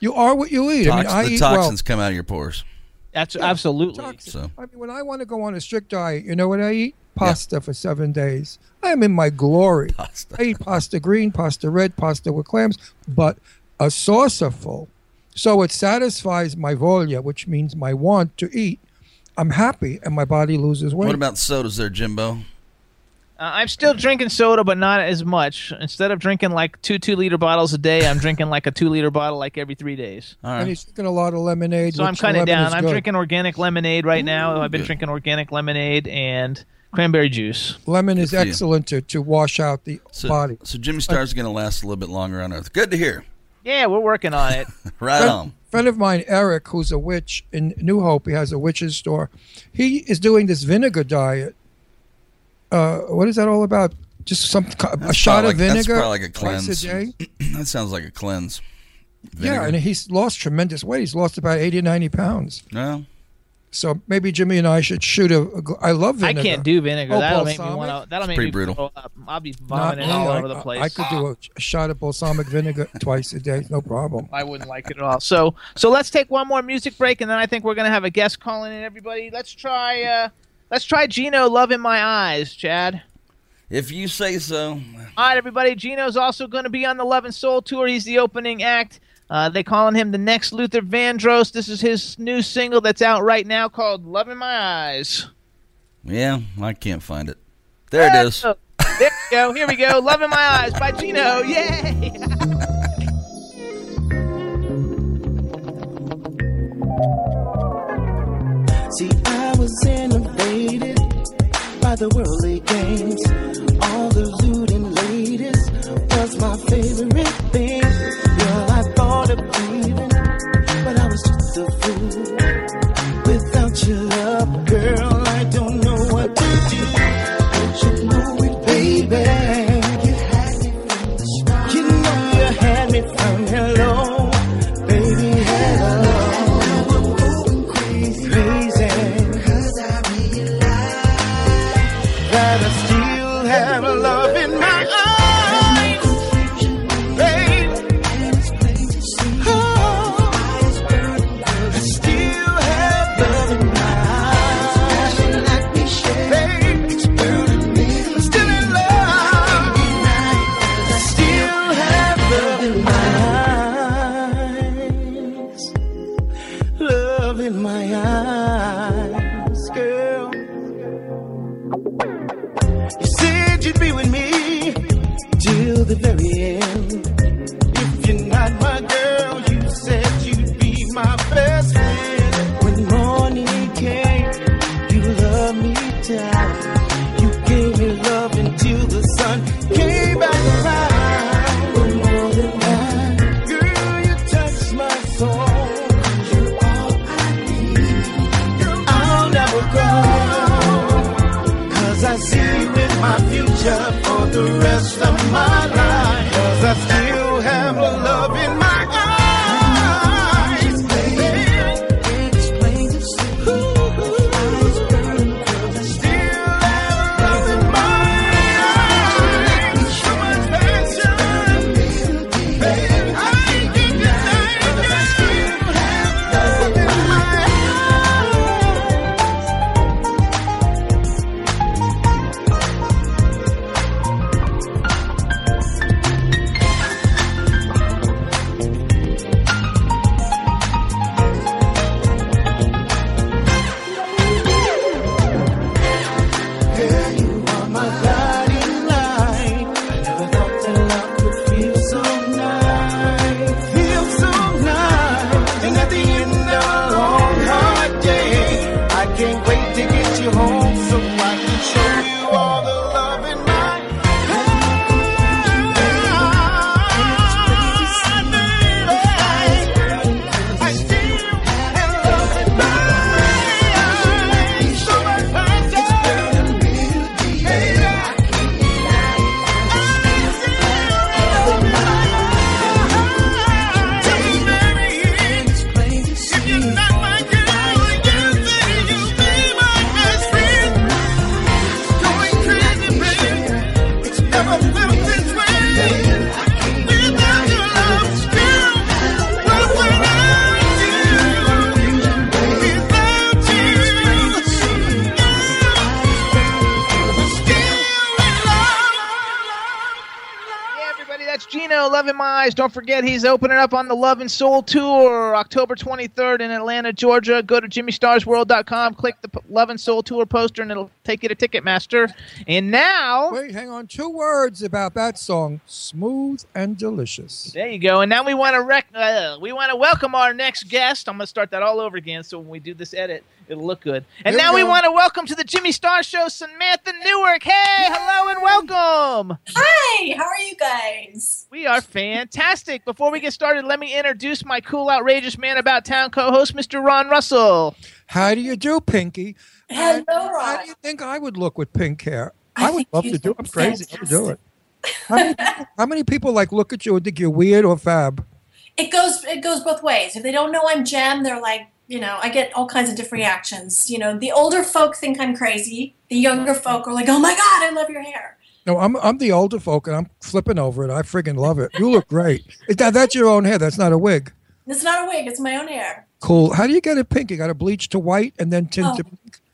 You are what you eat. Tox- I mean, I the eat toxins well. come out of your pores. That's absolutely. Toxic. So I mean, when I want to go on a strict diet, you know what I eat? Pasta for seven days. I am in my glory. Pasta. I eat pasta green, pasta red, pasta with clams, but a saucer full. So it satisfies my volia, which means my want to eat. I'm happy, and my body loses weight. what about sodas there, Jimbo? Uh, I'm still drinking soda, but not as much. Instead of drinking like two two liter bottles a day, I'm drinking like a two liter bottle like every three days. All and he's drinking a lot of lemonade. So I'm which cutting down. I'm good. drinking organic lemonade right now. I've been good. drinking organic lemonade and cranberry juice. Lemon is Good for you. excellent to, to wash out the So, body. so Jimmy Star's going to last a little bit longer on Earth. Good to hear. Yeah, we're working on it. Right friend, on. friend of mine, Eric, who's a witch in New Hope, he has a witch's store. He is doing this vinegar diet. Uh, what is that all about? Just some a That's shot of like- vinegar That's probably like a twice cleanse. a day. that sounds like a cleanse. Yeah, and he's lost tremendous weight. He's lost about 80, 90 pounds. no. So maybe Jimmy and I should shoot a. a gl- I love I can't do vinegar. Oh, That'll make me want to. That'll make pretty me brutal. up. I'll be vomiting me. all I, over the I- place. I could do a, a shot of balsamic vinegar twice a day, no problem. I wouldn't like it at all. So, so let's take one more music break, and then I think we're gonna have a guest calling in. Everybody, let's try. uh Let's try Gino. Love in my eyes, Chad. If you say so. All right, everybody. Gino's also going to be on the Love and Soul tour. He's the opening act. Uh, they calling him the next Luther Vandross. This is his new single that's out right now called "Love in My Eyes." Yeah, I can't find it. There it is. There we go. Here we go. "Love in My Eyes" by Gino. Yay! See, Innovated by the worldly games. All the looting ladies was my favorite thing. Well, I thought of leaving, Love in My Eyes. Don't forget, he's opening up on the Love and Soul Tour October 23rd in Atlanta, Georgia. Go to JimmyStarsWorld.com, click the P- Love and Soul Tour poster, and it'll take you to Ticketmaster. And now, Wait, hang on. Two words about that song: smooth and delicious. there you go. And now we want to rec- uh, we want to welcome our next guest. I'm going to start that all over again, so when we do this edit, it'll look good. And Here we now we go. want to welcome to the Jimmy Star Show Samantha Newark. Hey, hello and welcome. Hi, how are you guys? We are fantastic. Before we get started, let me introduce my cool, outrageous man about town co-host, Mr. Ron Russell. How do you do, Pinky? Hello, Ron. How Ron. do you think I would look with pink hair? I I, would love to do. it. I'm crazy. I would do it. How many, people, how many people like look at you and think you're weird or fab? It goes it goes both ways. If they don't know I'm Jem, they're like, you know, I get all kinds of different reactions. You know, the older folk think I'm crazy. The younger folk are like, "Oh my god, I love your hair." No, I'm I'm the older folk and I'm flipping over it. I friggin' love it. You look great. That, that's your own hair. That's not a wig. It's not a wig; it's my own hair. Cool. How do you get it pink? You got to bleach to white and then tint Oh. to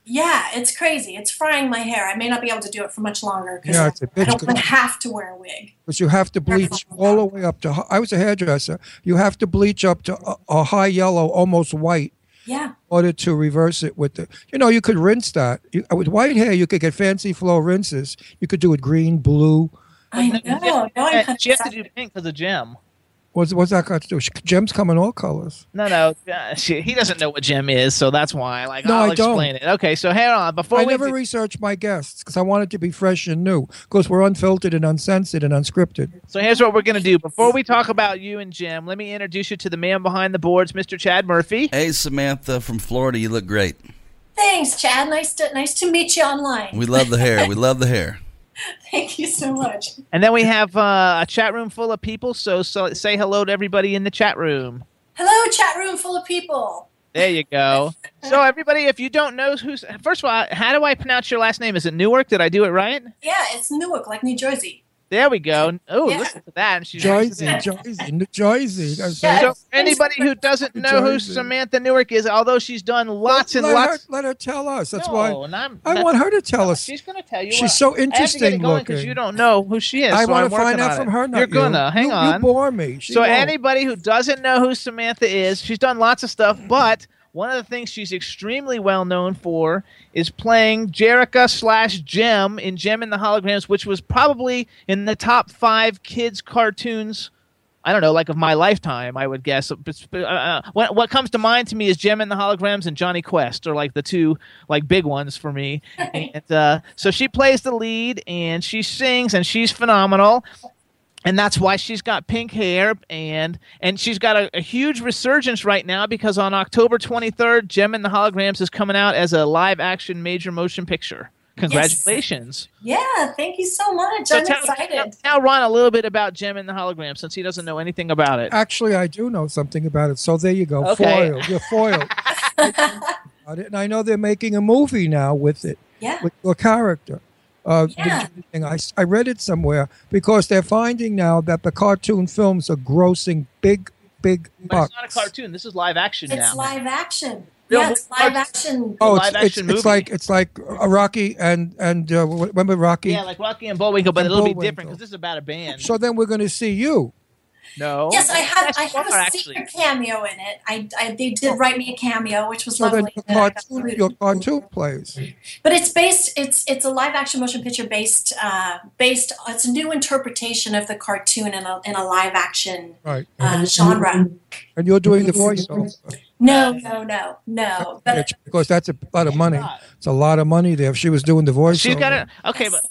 Yeah, it's crazy. It's frying my hair. I may not be able to do it for much longer because Yeah, I bitch. don't have to wear a wig. Because you have to bleach all the way up to. I was a hairdresser. You have to bleach up to a, a high yellow, almost white, Yeah. in order to reverse it with the. You know, you could rinse that you, uh, with white hair. You could get fancy flow rinses. You could do it green, blue. I know. No, I'm kind She has to do pink because of Jem. What's what's that got to do? Gems come in all colors. No, no, uh, she, he doesn't know what Jem is, so that's why. Like, No, I'll I don't. explain it. Okay, so hang on. Before I we never do- research my guests because I want it to be fresh and new. Because we're unfiltered and uncensored and unscripted. So here's what we're going to do. Before we talk about you and Jem, let me introduce you to the man behind the boards, Mr. Chad Murphy. Hey, Samantha from Florida, you look great. Thanks, Chad. Nice to nice to meet you online. We love the hair. We love the hair. Thank you so much. And then we have uh, a chat room full of people, so, so say hello to everybody in the chat room. Hello, chat room full of people. There you go. So everybody, if you don't know who's first of all, how do I pronounce your last name? Is it Newark? Did I do it right? Yeah, it's Newark, like New Jersey. There we go. Oh, Yeah. listen to that. And she's Jersey, Jersey, New Jersey. That's right. So anybody who doesn't know who Samantha Newark is, although she's done lots and let lots. Her, let her tell us. That's No, why and I'm- I want her to tell us. She's going to tell you. She's what- so I have to get it interesting going 'cause looking. you don't know who she is. I so want to find out from it. her. Not You're you. gonna hang you, on. You bore me. She so won't. anybody who doesn't know who Samantha is, she's done lots of stuff, but one of the things she's extremely well known for is playing Jerrica slash Jem in Jem and the Holograms, which was probably in the top five kids cartoons. I don't know, like of my lifetime, I would guess. But, uh, uh, what, what comes to mind to me is Jem and the Holograms and Jonny Quest are like the two like big ones for me. and uh, so she plays the lead and she sings and she's phenomenal and that's why she's got pink hair and and she's got a, a huge resurgence right now because on October 23rd, Jem and the Holograms is coming out as a live action major motion picture. Congratulations! Yeah, thank you so much. So I'm tell, excited. Tell Ron a little bit about Jem and the Holograms since he doesn't know anything about it. Actually, I do know something about it. So there you go. Okay. Foiled. You're foiled. and I know they're making a movie now with it. Yeah. With your character. Uh, the Yeah. thing. I, I read it somewhere because they're finding now that the cartoon films are grossing big, big But bucks. it's not a cartoon. This is live action now. It's live action. Real yeah, it's live action. Oh, live it's, it's, action it's like it's like a Rocky and and uh, remember Rocky. Yeah, like Rocky and Bullwinkle, but And it'll be Bullwinkle. different because this is about a band. So then we're going to see you. No. Yes, I had I Yes, have you a actually. secret cameo in it. I, I they did write me a cameo, which was So lovely. your that cartoon, your cartoon plays. But it's based. It's it's a live action motion picture based uh, based. It's a new interpretation of the cartoon in a in a live action Right. uh, genre. And you're doing the voiceover. No, no, no, no. But because that's a lot of money. It's a lot of money there. If she was doing the voice, She's got it. Okay, but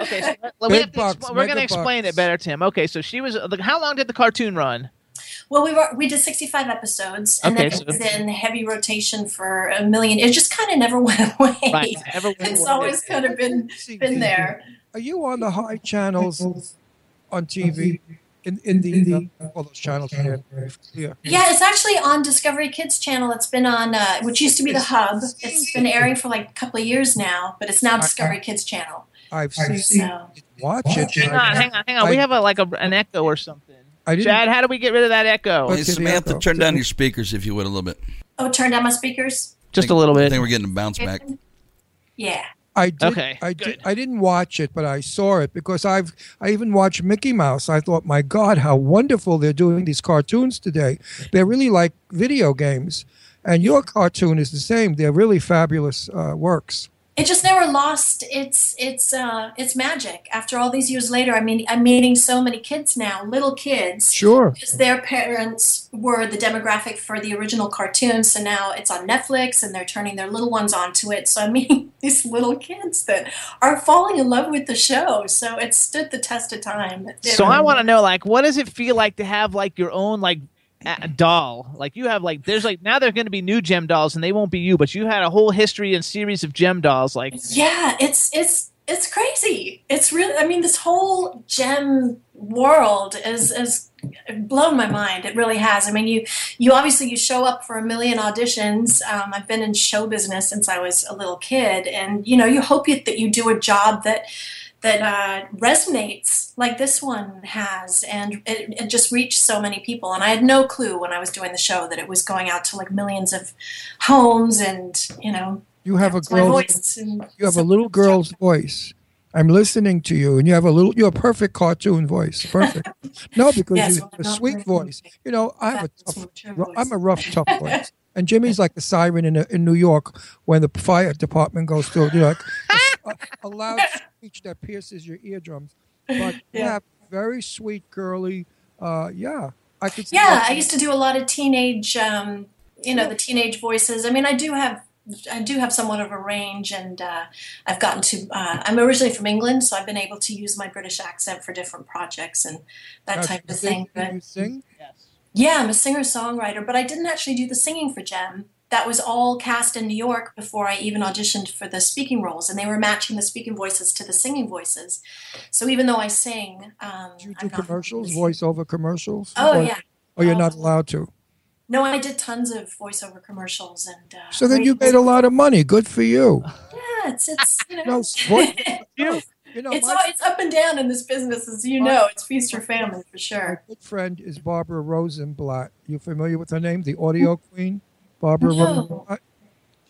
okay, so let- let- we Big have to bucks, expl- we're going to explain it better, Tim. Okay, so she was. How long did the cartoon run? well, we were we did sixty five episodes, and Okay, then so- it was in heavy rotation for a million. It just kind of never went away. Right, never went it's away. always kind of been been there. Are you on the high channels on TV? In in the uh, all those channels? Yeah. yeah. Yeah, it's actually on Discovery Kids channel. It's been on, uh, which used to be the Hub. It's been airing for like a couple of years now, but it's now Discovery Kids channel. I've seen So watch it. Hang on, hang on, hang on. we have a like a, an echo or something. I didn't- Chad, how do we get rid of that echo? Hey, Samantha, turn down your speakers if you would a little bit. Oh, turn down my speakers. Just a little bit. I think we're getting a bounce back. Yeah. I did, Okay, I did. I didn't watch it, but I saw it because I've. I even watched Mickey Mouse. I thought, my God, how wonderful they're doing these cartoons today. They're really like video games, and your cartoon is the same. They're really fabulous uh, works. It just never lost its its uh, its magic. After all these years later, I mean, I'm meeting so many kids now, little kids. Sure. Because their parents were the demographic for the original cartoon, so now it's on Netflix, and they're turning their little ones onto it. So I'm meeting these little kids that are falling in love with the show. So it stood the test of time. So I want to know, like, what does it feel like to have like your own like a- doll? Like you have like there's like now there's going to be new Jem dolls, and they won't be you, but you had a whole history and series of Jem dolls. Like, Yeah, it's it's it's crazy. It's really. I mean, this whole Jem world is is blown my mind. It really has. I mean, you you obviously you show up for a million auditions. Um, I've been in show business since I was a little kid, and you know, you hope that you do a job that that uh, resonates like this one has, and it, it just reached so many people. And I had no clue when I was doing the show that it was going out to like millions of homes and you know You have a It's my girl. voice. You have a little girl's voice. I'm listening to you, and you have a little. you're a perfect cartoon voice. Perfect. No, because Yes, you well, have a sweet voice. You know, I have That's a tough, I'm a rough, tough voice. And Jimmy's like the siren in in New York when the fire department goes through. You know, like a, a loud speech that pierces your eardrums. But you Yeah. very sweet, girly. Uh, yeah, I could. see Yeah, that. I used to do a lot of teenage, um, you know, the teenage voices. I mean, I do have, I do have somewhat of a range, and uh, I've gotten to. Uh, I'm originally from England, so I've been able to use my British accent for different projects and that Now, type of sing- thing. do But you sing? Yes. yeah, I'm a singer songwriter, but I didn't actually do the singing for Jem. That was all cast in New York before I even auditioned for the speaking roles, and they were matching the speaking voices to the singing voices. So even though I sing, um, Do I'm not commercials, voiceover commercials? Oh, Or- yeah. Oh, you're not allowed to. No, I did tons of voiceover commercials and. Uh, So then you made a lot of money. Good for you. Yeah, it's it's you know. No, you, you know, it's my, all, it's up and down in this business, as you know. It's feast or famine for sure. good friend is Barbara Rosenblatt. You familiar with her name? The audio queen? Barbara No. Rosenblatt?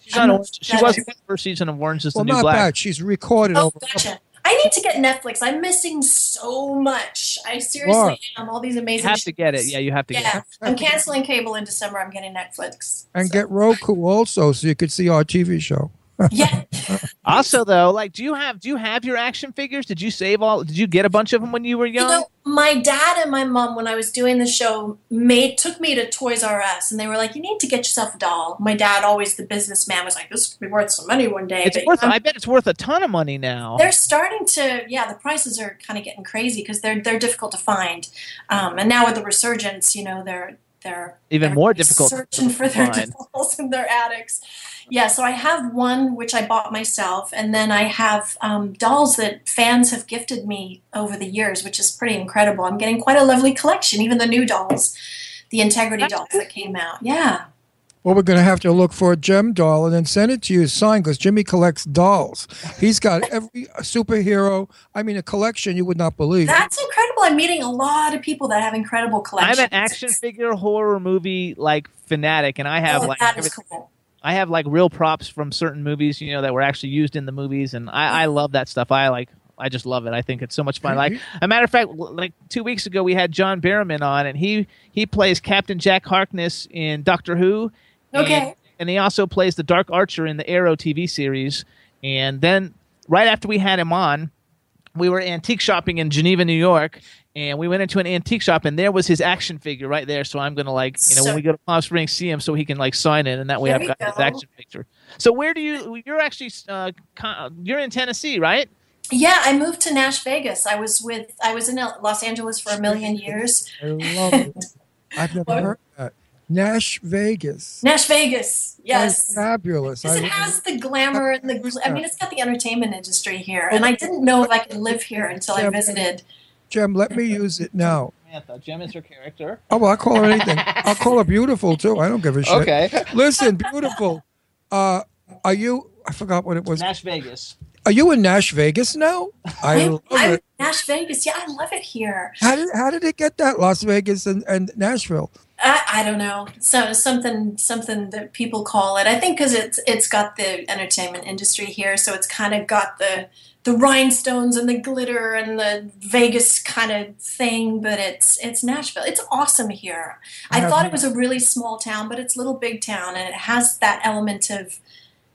She's on Orange, she was in the first season of Orange is Well, the New not Black. bad. She's recorded Oh, over. gotcha. I need to get Netflix. I'm missing so much. I seriously What? am. All these amazing. You amazing. have to get it. Yeah, you have to get Yeah, it. I'm canceling cable in December. I'm getting Netflix. And get Roku also so you could see our TV show. Yeah. Also, though, like, do you have do you have your action figures? Did you save all? Did you get a bunch of them when you were young? You know, my dad and my mom, when I was doing the show, made took me to Toys R Us, and they were like, "You need to get yourself a doll." My dad, always the businessman, was like, "This will be worth some money one day." it's But, worth. um, I bet it's worth a ton of money now. They're starting to, yeah. The prices are kind of getting crazy because they're they're difficult to find, um, and now with the resurgence, you know, they're they're Even they're more difficult searching for their dolls in their attics. Yeah, so I have one which I bought myself, and then I have um, dolls that fans have gifted me over the years, which is pretty incredible. I'm getting quite a lovely collection, even the new dolls, the Integrity dolls that came out. Yeah. Well, we're going to have to look for a Jem doll and then send it to you signed because Jimmy collects dolls. He's got every uh, superhero. I mean, a collection you would not believe. That's incredible. I'm meeting a lot of people that have incredible collections. I'm an action figure horror movie like fanatic, and I have Oh, like that is cool. I have like real props from certain movies, you know, that were actually used in the movies, and I, I love that stuff. I like, I just love it. I think it's so much fun. Like, a matter of fact, like two weeks ago, we had John Barrowman on, and he he plays Captain Jack Harkness in Doctor Who. And- Okay. and he also plays the Dark Archer in the Arrow TV series. And then right after we had him on, we were antique shopping in Geneva, New York, and we went into an antique shop, and there was his action figure right there. So I'm gonna like, you know, when we go to Palm Springs, see him so he can like sign it, and that way I've got his action figure. So where do you? You're actually uh, you're in Tennessee, right? Yeah, I moved to Nash Vegas. I was with I was in Los Angeles for a million years. I love it. I've never heard that. Nash Vegas. Nash Vegas, That's yes. fabulous. Because I- it has the glamour and the. I mean, it's got the entertainment industry here, and I didn't know if I could live here until I visited. Jem, let me use it now. Samantha, Jem is her character. Oh, well, I'll call her anything. I'll call her beautiful too. I don't give a shit. Okay. Listen, beautiful. Uh, are you? I forgot what it was. Nash Vegas. Are you in Nash Vegas now? I I'm, love I'm it. Nash Vegas. Yeah, I love it here. How did how did it get that? Las Vegas and, and Nashville. I, I don't know. So something something that people call it. I think because it's it's got the entertainment industry here, so it's kind of got the the rhinestones and the glitter and the Vegas kind of thing. But it's it's Nashville. It's awesome here. I thought it was a really small town, but it's a little big town, and it has that element of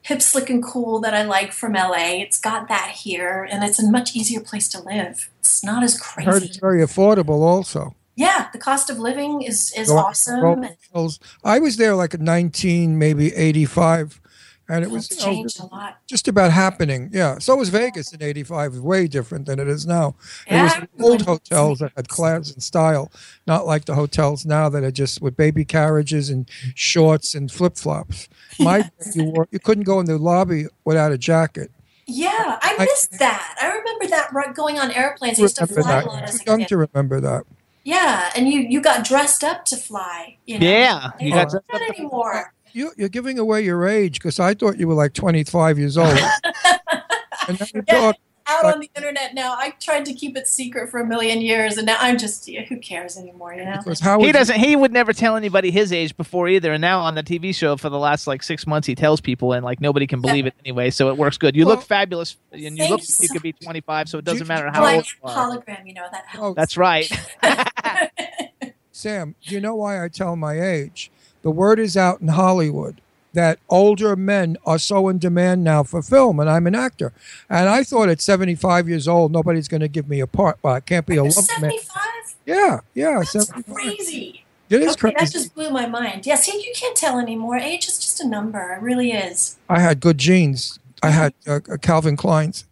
hip, slick, and cool that I like from LA. It's got that here, and it's a much easier place to live. It's not as I heard crazy. it's very affordable also. Yeah, the cost of living is is awesome. go- I was there like in 19, maybe 85, and it was It's you know, changed a lot. just about happening. Yeah. So was Vegas in 85. Way different than it is now. It was Yeah. old hotels that had class and style, not like the hotels now that are just with baby carriages and shorts and flip flops. My day, you, wore, you couldn't go in the lobby without a jacket. Yeah, I I- missed that. I remember that going on airplanes. I used to fly that. a lot as a young kid. to remember that. Yeah, and you you got dressed up to fly. You know? Yeah, you don't got do that anymore. You, you're giving away your age because I thought you were like 25 years old. and now you're Yeah. talk- out on the internet now. I tried to keep it secret for a million years, and now I'm just yeah, who cares anymore, you know? Because how he doesn't. He would never tell anybody his age before either. And now on the TV show for the last like six months, he tells people, and like nobody can believe it anyway. So it works good. You look fabulous, and you look. you You could be 25, so it doesn't Do- matter how Well, old you are. hologram, you know that oh, helps. Oh, That's right. Sam, do you know why I tell my age? The word is out in Hollywood that older men are so in demand now for film, and I'm an actor. And I thought at 75 years old, nobody's going to give me a part. Well, I can't be a You're love 75? Yeah, yeah, That's 75. crazy. It is okay, that just blew my mind. Yeah, see, you can't tell anymore. Age is just a number. It really is. I had good genes. I had uh, uh, Calvin Klein's.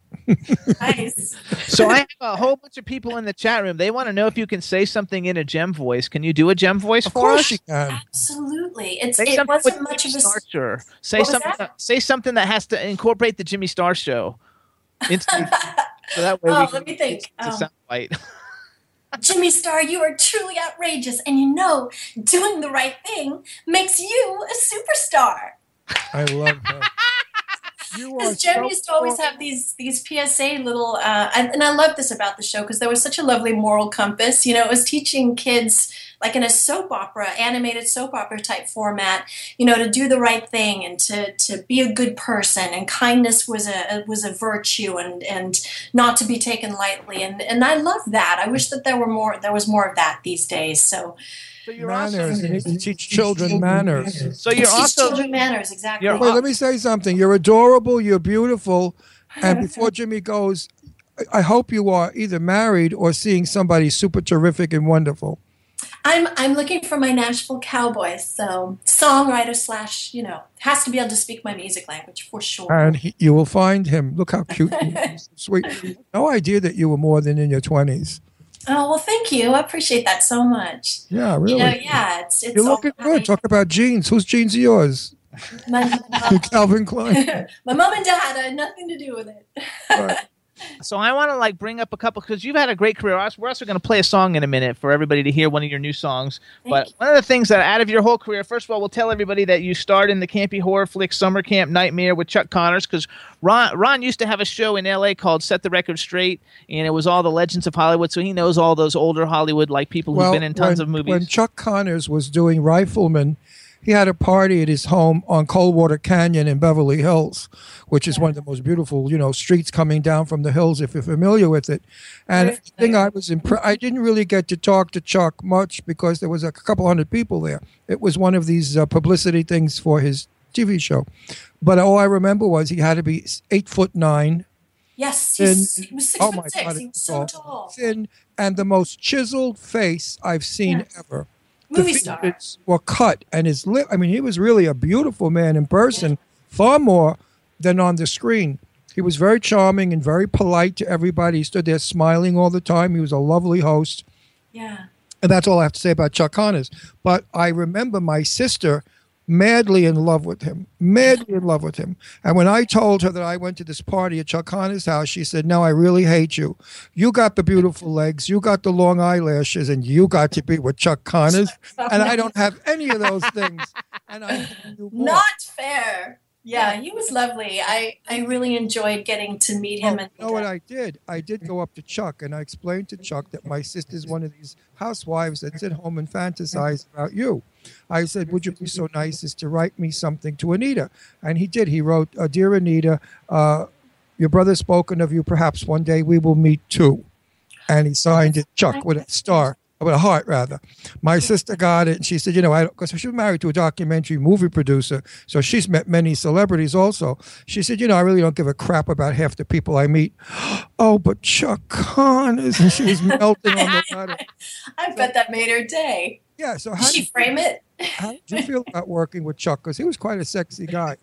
Nice. so I have a whole bunch of people in the chat room. They want to know if you can say something in a Jem voice. Can you do a Jem voice Of for course us? you can. Absolutely. It's Say it something wasn't with much of a Star Show. Say What was something. that? say something that has to incorporate the Jimmy Star Show. Into, so that way Oh, let me think. It's a Um, sound. Jimmy Star, you are truly outrageous, and you know doing the right thing makes you a superstar. I love her. Because so used to always have these these PSA little, uh, and, and I love this about the show because there was such a lovely moral compass. You know, it was teaching kids like in a soap opera, animated soap opera type format. You know, to do the right thing and to to be a good person, and kindness was a was a virtue, and and not to be taken lightly. And and I love that. I wish that there were more. There was more of that these days. So. So you're manners. You need to teach children manners. so you're Teach also children manners exactly. Wait, let me say something. You're adorable. You're beautiful. And before Jimmy goes, I- I hope you are either married or seeing somebody super terrific and wonderful. I'm I'm looking for my Nashville cowboy, so songwriter slash you know has to be able to speak my music language for sure. And he, you will find him. Look how cute, and sweet. No idea that you were more than in your twenties. Oh well, thank you. I appreciate that so much. Yeah, really. You know, yeah, it's it's You're looking good. Talk about jeans. Whose jeans are yours? my, Calvin Klein. my mom and dad had nothing to do with it. So I want to like bring up a couple because you've had a great career. Us- We're also going to play a song in a minute for everybody to hear one of your new songs. but one of the things that out of your whole career, first of all, we'll tell everybody that you starred in the campy horror flick Summer Camp Nightmare with Chuck Connors because Ron Ron used to have a show in L.A. called Set the Record Straight, and it was all the legends of Hollywood. So he knows all those older Hollywood like people who've been in tons when, of movies. When Chuck Connors was doing Rifleman, he had a party at his home on Coldwater Canyon in Beverly Hills, which is one of the most beautiful, you know, streets coming down from the hills. If you're familiar with it, and the thing I was impressed, I didn't really get to talk to Chuck much because there was a couple hundred people there. It was one of these uh, publicity things for his TV show, but all I remember was he had to be eight foot nine, Yes, thin. he was six oh foot my six. God, he was so tall. thin, and the most chiseled face I've seen ever. Movie the star. features were cut, and his lip. I mean, he was really a beautiful man in person, far more than on the screen. He was very charming and very polite to everybody. He stood there smiling all the time. He was a lovely host. Yeah. And that's all I have to say about Chuck Connors. But I remember my sister madly in love with him, madly in love with him. And when I told her that I went to this party at Chuck Connors' house, she said, No, I really hate you. You got the beautiful legs, you got the long eyelashes, and you got to be with Chuck Connors. and I don't have any of those things. And I. Not fair. Yeah, he was lovely. I, I really enjoyed getting to meet him. Oh, and You know what I did? I did go up to Chuck and I explained to Chuck that my sister's one of these housewives that's at home and fantasize about you. I said, Would you be so nice as to write me something to Anita? And he did. He wrote, uh, Dear Anita, uh, your brother's spoken of you. Perhaps one day we will meet too. And he signed it Chuck with a star, with a heart rather. My sister got it and she said, You know, I because she was married to a documentary movie producer. So she's met many celebrities also. She said, You know, I really don't give a crap about half the people I meet. Oh, but Chuck Connors. And she was melting on the letter. I bet that made her day. Yeah. So how Did she did, frame it? how did you feel about working with Chuck? Because he was quite a sexy guy.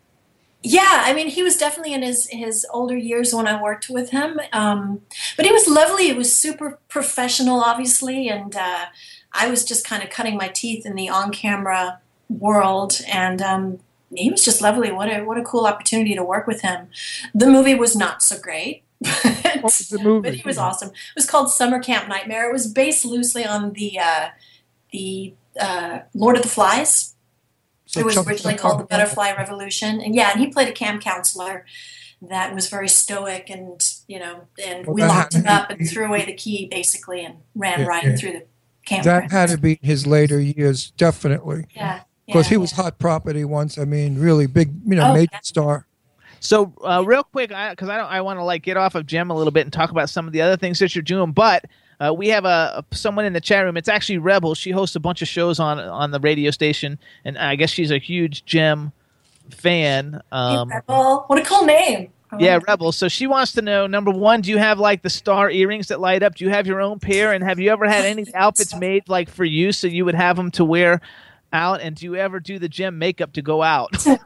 Yeah, I mean, he was definitely in his his older years when I worked with him. Um, but he was lovely. It was super professional, obviously, and uh, I was just kind of cutting my teeth in the on camera world, and um, he was just lovely. What a what a cool opportunity to work with him. The movie was not so great. What was the movie? But he was awesome. It was called Summer Camp Nightmare. It was based loosely on the uh, the uh, Lord of the Flies. So it was Chuck- originally called the Butterfly Revolution, and yeah, and he played a camp counselor that was very stoic and you know and Well, we that locked him up and threw away the key basically and ran Yeah, right yeah. through the camp. That had to be his later years, definitely. Yeah, Because yeah, he was hot property once. I mean, really big, you know, Oh, major star. So, uh, real quick, because I, don't, I want to like get off of Jem a little bit and talk about some of the other things that you're doing. But uh, we have a, a someone in the chat room. It's actually Rebel. She hosts a bunch of shows on on the radio station, and I guess she's a huge Jem fan. Um, Rebel. What a cool name. Yeah. Rebel. So she wants to know: number one, do you have like the star earrings that light up? Do you have your own pair? And have you ever had any outfits made like for you, so you would have them to wear out? And do you ever do the Jem makeup to go out?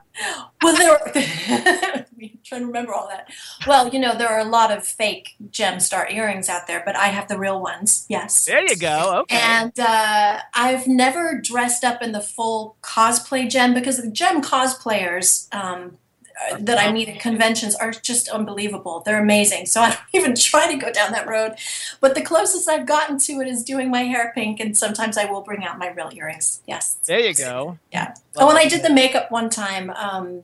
Well, there. Were, I'm trying to remember all that. Well, you know, there are a lot of fake Jem star earrings out there, but I have the real ones. Yes. there you go. Okay. And uh, I've never dressed up in the full cosplay Jem because the Jem cosplayers um, that I meet at conventions are just unbelievable. They're amazing. So I don't even try to go down that road. But the closest I've gotten to it is doing my hair pink, and sometimes I will bring out my real earrings. Yes. there you go. Yeah. Oh, and I did the makeup one time. Um,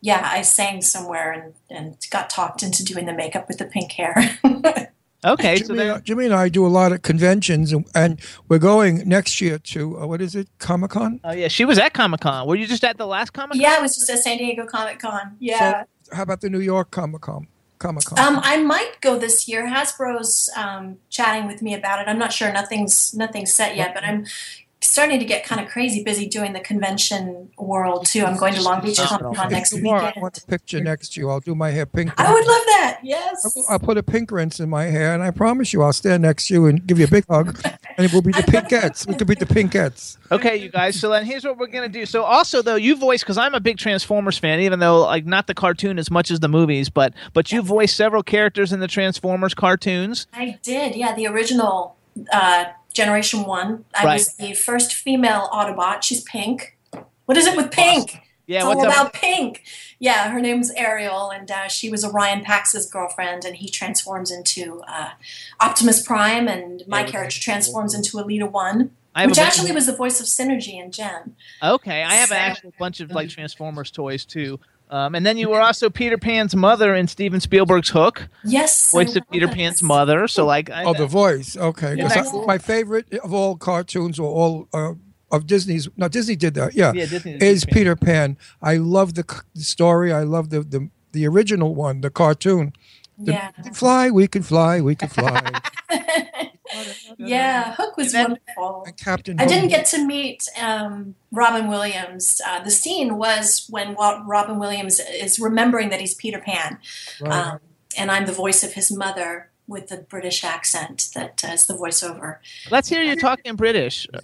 yeah, I sang somewhere and, and got talked into doing the makeup with the pink hair. Okay, Jimmy, there. uh, Jimmy and I do a lot of conventions, and, and we're going next year to uh, what is it, Comic Con? Oh yeah, she was at Comic Con. Were you just at the last Comic Con? yeah, I was just at San Diego Comic Con. Yeah. So, how about the New York Comic Con? Comic Con. Um, I might go this year. Hasbro's um, chatting with me about it. I'm not sure. Nothing's nothing's set yet, but I'm starting to get kind of crazy busy doing the convention world too. I'm going to Long Beach Comic Con next Tomorrow, I want a picture next to you. I'll do my hair pink. I would love that. Yes. I'll put a pink rinse in my hair, and I promise you, I'll stand next to you and give you a big hug, and it will be the pinkettes. It could be the pinkettes. Okay, you guys. So then here's what we're gonna do. So also though, you voice because I'm a big Transformers fan, even though like not the cartoon as much as the movies, but but you voiced several characters in the Transformers cartoons. I did. Yeah, the original uh, Generation One. I Right. was the first female Autobot. She's pink. What is it with pink? Yeah, it's what's all up? about pink. Yeah, her name's Ariel, and uh, she was Orion Pax's girlfriend, and he transforms into uh, Optimus Prime, and my character transforms into Elita One, I which actually was the voice of Synergy and Jem. Okay, I have actually a bunch of like Transformers toys too. Um, and then you were also Peter Pan's mother in Steven Spielberg's Hook. Yes, voice I of Peter Pan's mother. So like, I, Oh, the voice. Okay, Yeah. I- my favorite of all cartoons or all uh, of Disney's. No, Disney did that. Yeah, Yeah, Disney is Peter Peter Pan. I love the, the story. I love the, the the original one, the cartoon. The, Yeah. we can fly, we can fly, we can fly. Yeah, Hook was wonderful. Captain. I didn't get to meet um, Robin Williams. Uh, the scene was when Walt, Robin Williams is remembering that he's Peter Pan, Right. um, and I'm the voice of his mother with the British accent that uh, is the voiceover. let's hear you talking British.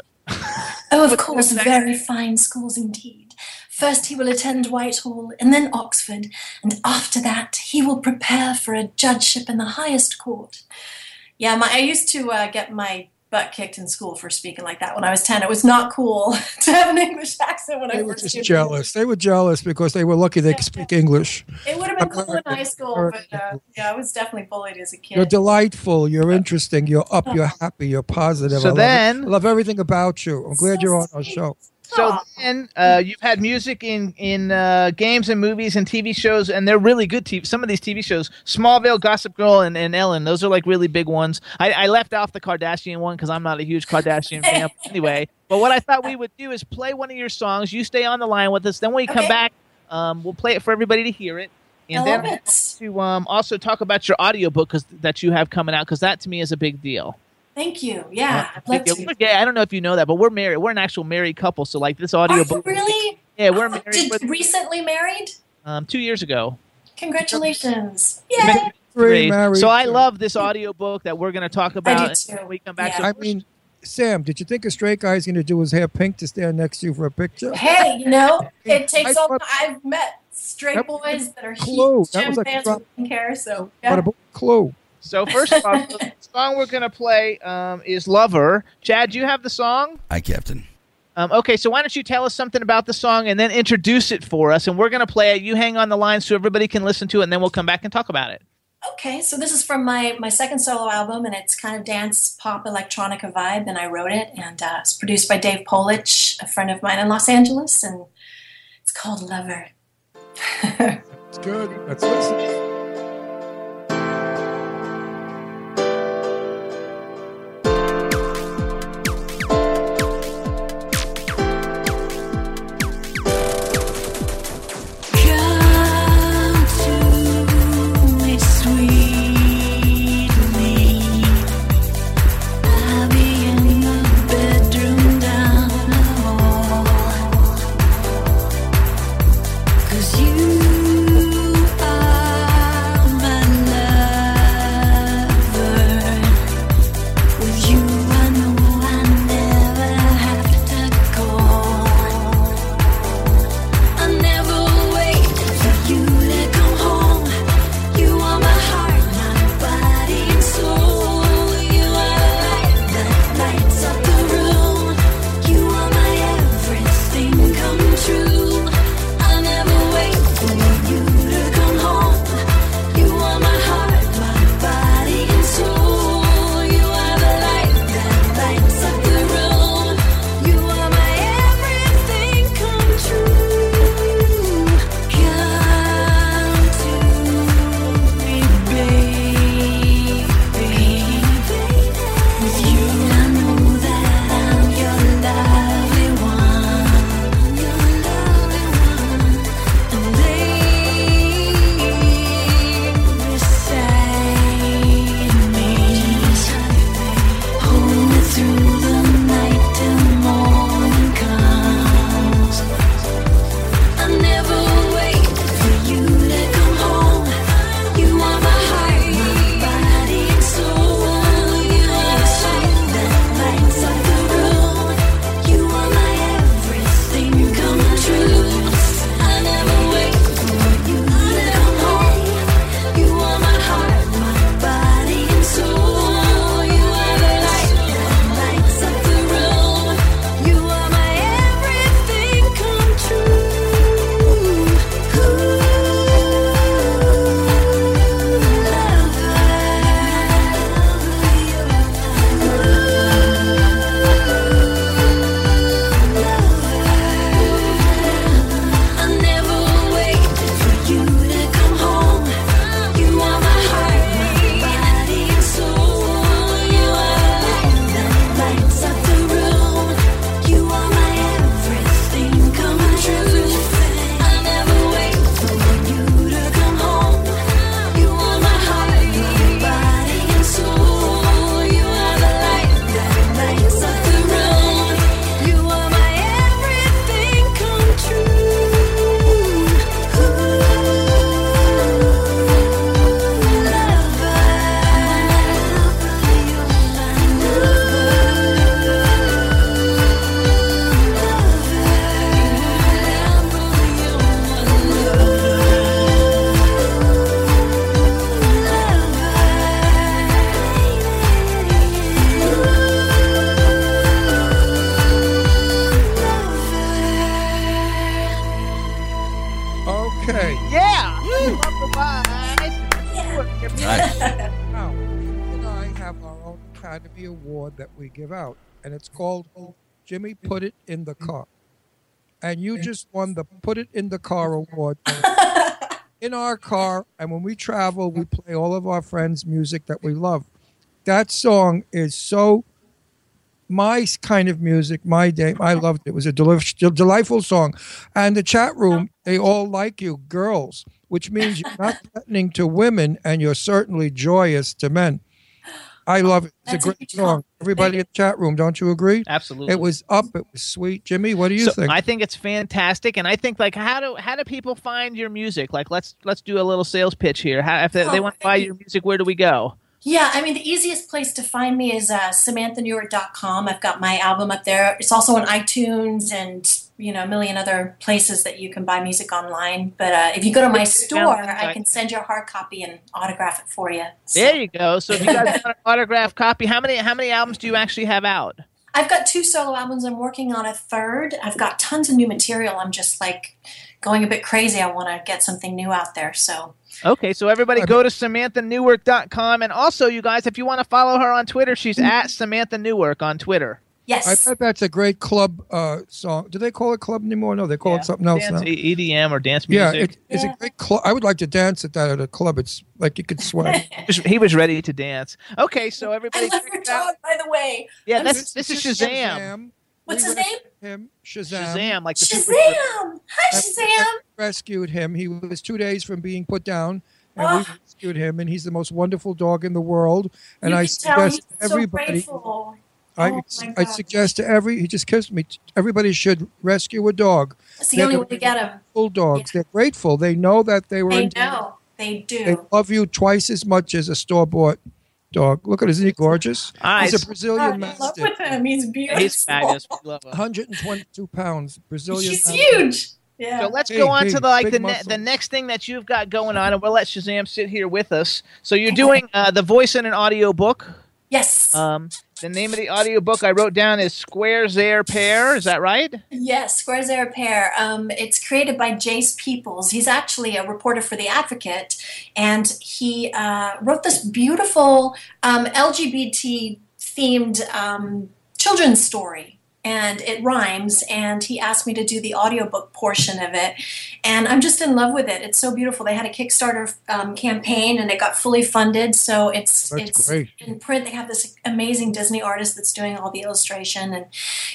Oh, of course, very fine schools indeed. First, he will attend Whitehall and then Oxford, and after that, he will prepare for a judgeship in the highest court. Yeah, my, I used to uh, get my butt kicked in school for speaking like that when I was 10. It was not cool to have an English accent when I They were just jealous. They were jealous because they were lucky they could speak English. It would have been cool in high school, but uh, yeah, I was definitely bullied as a kid. You're delightful. You're interesting. You're up. You're happy. You're positive. So I love, then- it. I love everything about you. I'm glad you're on our show. So then uh, you've had music in in uh, games and movies and TV shows, and they're really good. TV, some of these TV shows, Smallville, Gossip Girl, and, and Ellen, those are like really big ones. I, I left off the Kardashian one because I'm not a huge Kardashian fan anyway. But what I thought we would do is play one of your songs. You stay on the line with us. Then when we come back, um, we'll play it for everybody to hear it. And I then it. to um, also talk about your audiobook cause, that you have coming out because that to me is a big deal. Thank you. Yeah, I'd love Yeah, to. gay. I don't know if you know that, but we're married. We're an actual married couple. So like this audio Are you book. really? Yeah, we're married Did, with, recently married? um, two years ago. Congratulations. Yay! Three married. So I love this audio book that we're going to talk about. do too. when we come back. Yeah. So I mean, Sam, did you think a straight guy is going to do his hair pink to stand next to you for a picture? Hey, you know, it takes I all. thought- I've met straight That boys that are clue. huge That gym was like fans drop- who don't care. So What yeah. about clue? so first of all, the song we're going to play um, is "Lover." Chad, do you have the song? Hi, Captain. Um, okay, so why don't you tell us something about the song and then introduce it for us, and we're going to play it. You hang on the line so everybody can listen to it, and then we'll come back and talk about it. Okay, so this is from my my second solo album, and it's kind of dance pop electronica vibe, and I wrote it, and uh, it's produced by Dave Polich, a friend of mine in Los Angeles, and it's called Lover. It's good. Let's listen. Put It in the Car Award. in our car, and when we travel, we play all of our friends' music that we love. That song is so my kind of music, my day. I loved it. It was a deli- delightful song. And the chat room, they all like you, girls, which means you're not threatening to women and you're certainly joyous to men. I love it. It's That's a a great huge song. Everybody in the chat room, don't you agree? Absolutely. It was up. It was sweet. Jimmy, what do you So, think? I think it's fantastic, and I think like how do how do people find your music? Like let's let's do a little sales pitch here. How, if they, they Oh, want to buy your music, where do we go? Yeah, I mean, the easiest place to find me is uh, SamanthaNewark.com. I've got my album up there. It's also on iTunes and, you know, a million other places that you can buy music online. But uh, if you go to my store, I can send you a hard copy and autograph it for you. There you go. So if you guys want an autograph copy, how many how many albums do you actually have out? I've got two solo albums. I'm working on a third. I've got tons of new material. I'm just like going a bit crazy. I want to get something new out there. So Okay, so everybody go to SamanthaNewark.com. And also, you guys, if you want to follow her on Twitter, she's at Samantha Newark on Twitter. Yes, I bet that's a great club uh, song. Do they call it club anymore? No, they call it something else Dance, now. EDM or dance Yeah, music. it, it's a great club. I would like to dance at that at a club. It's like you could sweat. He was- ready to dance. Okay, so everybody. I everybody, love your dog, by the way. yeah, I'm that's, this is Shazam. Shazam. What's We his name? Him, Shazam. Shazam, like the super- Shazam! Hi, And Shazam! we Rescued him. He was two days from being put down, and we Ah. rescued him. And he's the most wonderful dog in the world. And you I can tell he's suggest so everybody. grateful. I, Oh, I suggest to every. He just kissed me. Everybody should rescue a dog. It's the They're only way to get him. Bulldogs. They're grateful. They know that they were. They in- know. They do. They love you twice as much as a store bought dog. Look at him. Isn't he gorgeous? Nice. He's a Brazilian I'm in love with him. He's beautiful. He's fabulous. We love him. 122 pounds. Brazilian She's Mastiff. huge. Yeah. So let's Hey, go on hey, to the like the ne- the next thing that you've got going on, and we'll let Shazam sit here with us. So you're doing uh, the voice in an audio book. yes. Um, the name of the audio book I wrote down is Squares Air Pair. Is that right? Yes, Squares Air Pair. Um, it's created by Jace Peoples. He's actually a reporter for The Advocate, and he uh, wrote this beautiful um, LGBT themed um, children's story. And it rhymes, and he asked me to do the audiobook portion of it. And I'm just in love with it. It's so beautiful. They had a Kickstarter um, campaign, and it got fully funded. So it's Oh, it's great. in print. They have this amazing Disney artist that's doing all the illustration, and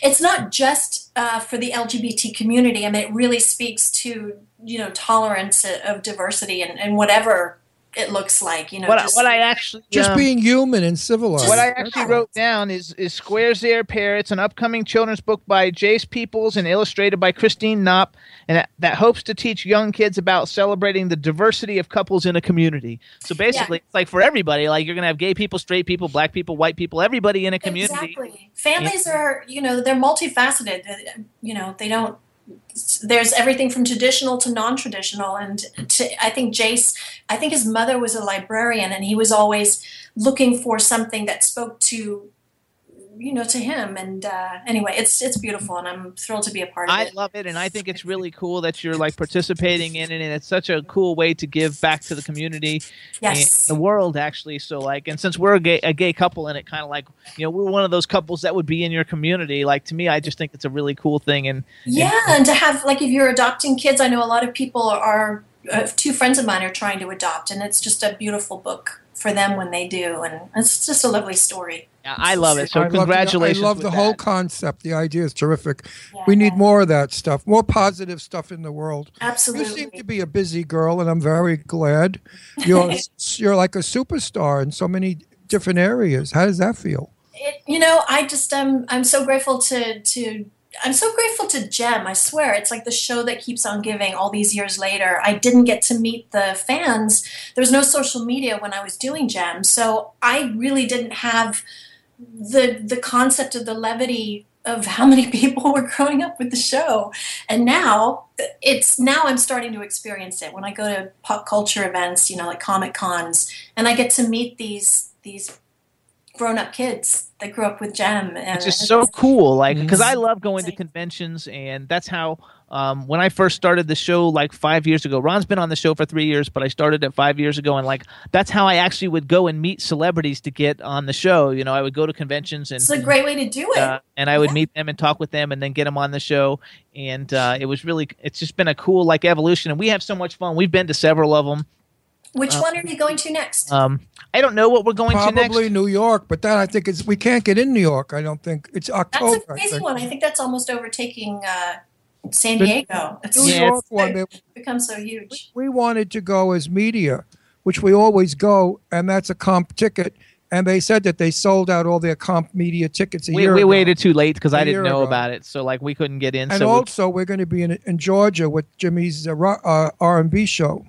it's not just uh, for the LGBT community. I mean, it really speaks to you know tolerance of diversity and, and whatever it looks like. You know, What, I- just, what I actually Just um, being human and civilized. What I actually wrote down is is Squares Air Pair. It's an upcoming children's book by Jace Peoples and illustrated by Christine Knopp, and that, that hopes to teach young kids about celebrating the diversity of couples in a community. So basically, it's like for everybody. Like you're gonna have gay people, straight people, black people, white people, everybody in a community. Exactly. Families are, you know, they're multifaceted. You know, they don't. There's everything from traditional to non-traditional, and to, I think Jace. I think his mother was a librarian, and he was always looking for something that spoke to, you know, to him. And uh, anyway, it's it's beautiful, and I'm thrilled to be a part of I it. I love it, and I think it's really cool that you're like participating in it, and it's such a cool way to give back to the community Yes. and the world, actually. So, like, and since we're a gay, a gay couple, and it kind of like, you know, we're one of those couples that would be in your community. Like, to me, I just think it's a really cool thing, and Yeah, and to have like if you're adopting kids, I know a lot of people are. Uh, two friends of mine are trying to adopt, and it's just a beautiful book for them when they do, and it's just a lovely story. yeah, I love it. So, I love the- congratulations! I love the whole that. concept. The idea is terrific. We need more of that stuff, more positive stuff in the world. Absolutely. You seem to be a busy girl, and I'm very glad. You're you're like a superstar in so many different areas. How does that feel? It, you know, I just um, I'm so grateful to to I'm so grateful to Jem. I swear, it's like the show that keeps on giving. All these years later, I didn't get to meet the fans. There was no social media when I was doing Jem, so I really didn't have the the concept of the levity of how many people were growing up with the show and now it's now i'm starting to experience it when i go to pop culture events you know like comic cons and i get to meet these these grown up kids that grew up with Jem. And It's just so cool, like because Mm-hmm. I love going to conventions, and that's how um, when I first started the show like five years ago. Ron's been on the show for three years, but I started it five years ago, and like that's how I actually would go and meet celebrities to get on the show. You know, I would go to conventions and it's a great way to do it. uh, and I would meet them and talk with them and then get them on the show. And uh, it was really, it's just been a cool like evolution. And we have so much fun. We've been to several of them. Which uh, one are you going to next? Um, I don't know what we're going to next. Probably New York, but that I think is we can't get in New York. I don't think it's October. That's a I crazy think. one. I think that's almost overtaking uh, San Diego. It's New York one, they- become so huge. we wanted to go as media, which we always go, and that's a comp ticket. And they said that they sold out all their comp media tickets a We, year we ago. waited too late because I didn't know ago. about it. So like we couldn't get in. And so also, we're going to be in, in Georgia with Jimmy's uh, uh, R&B show.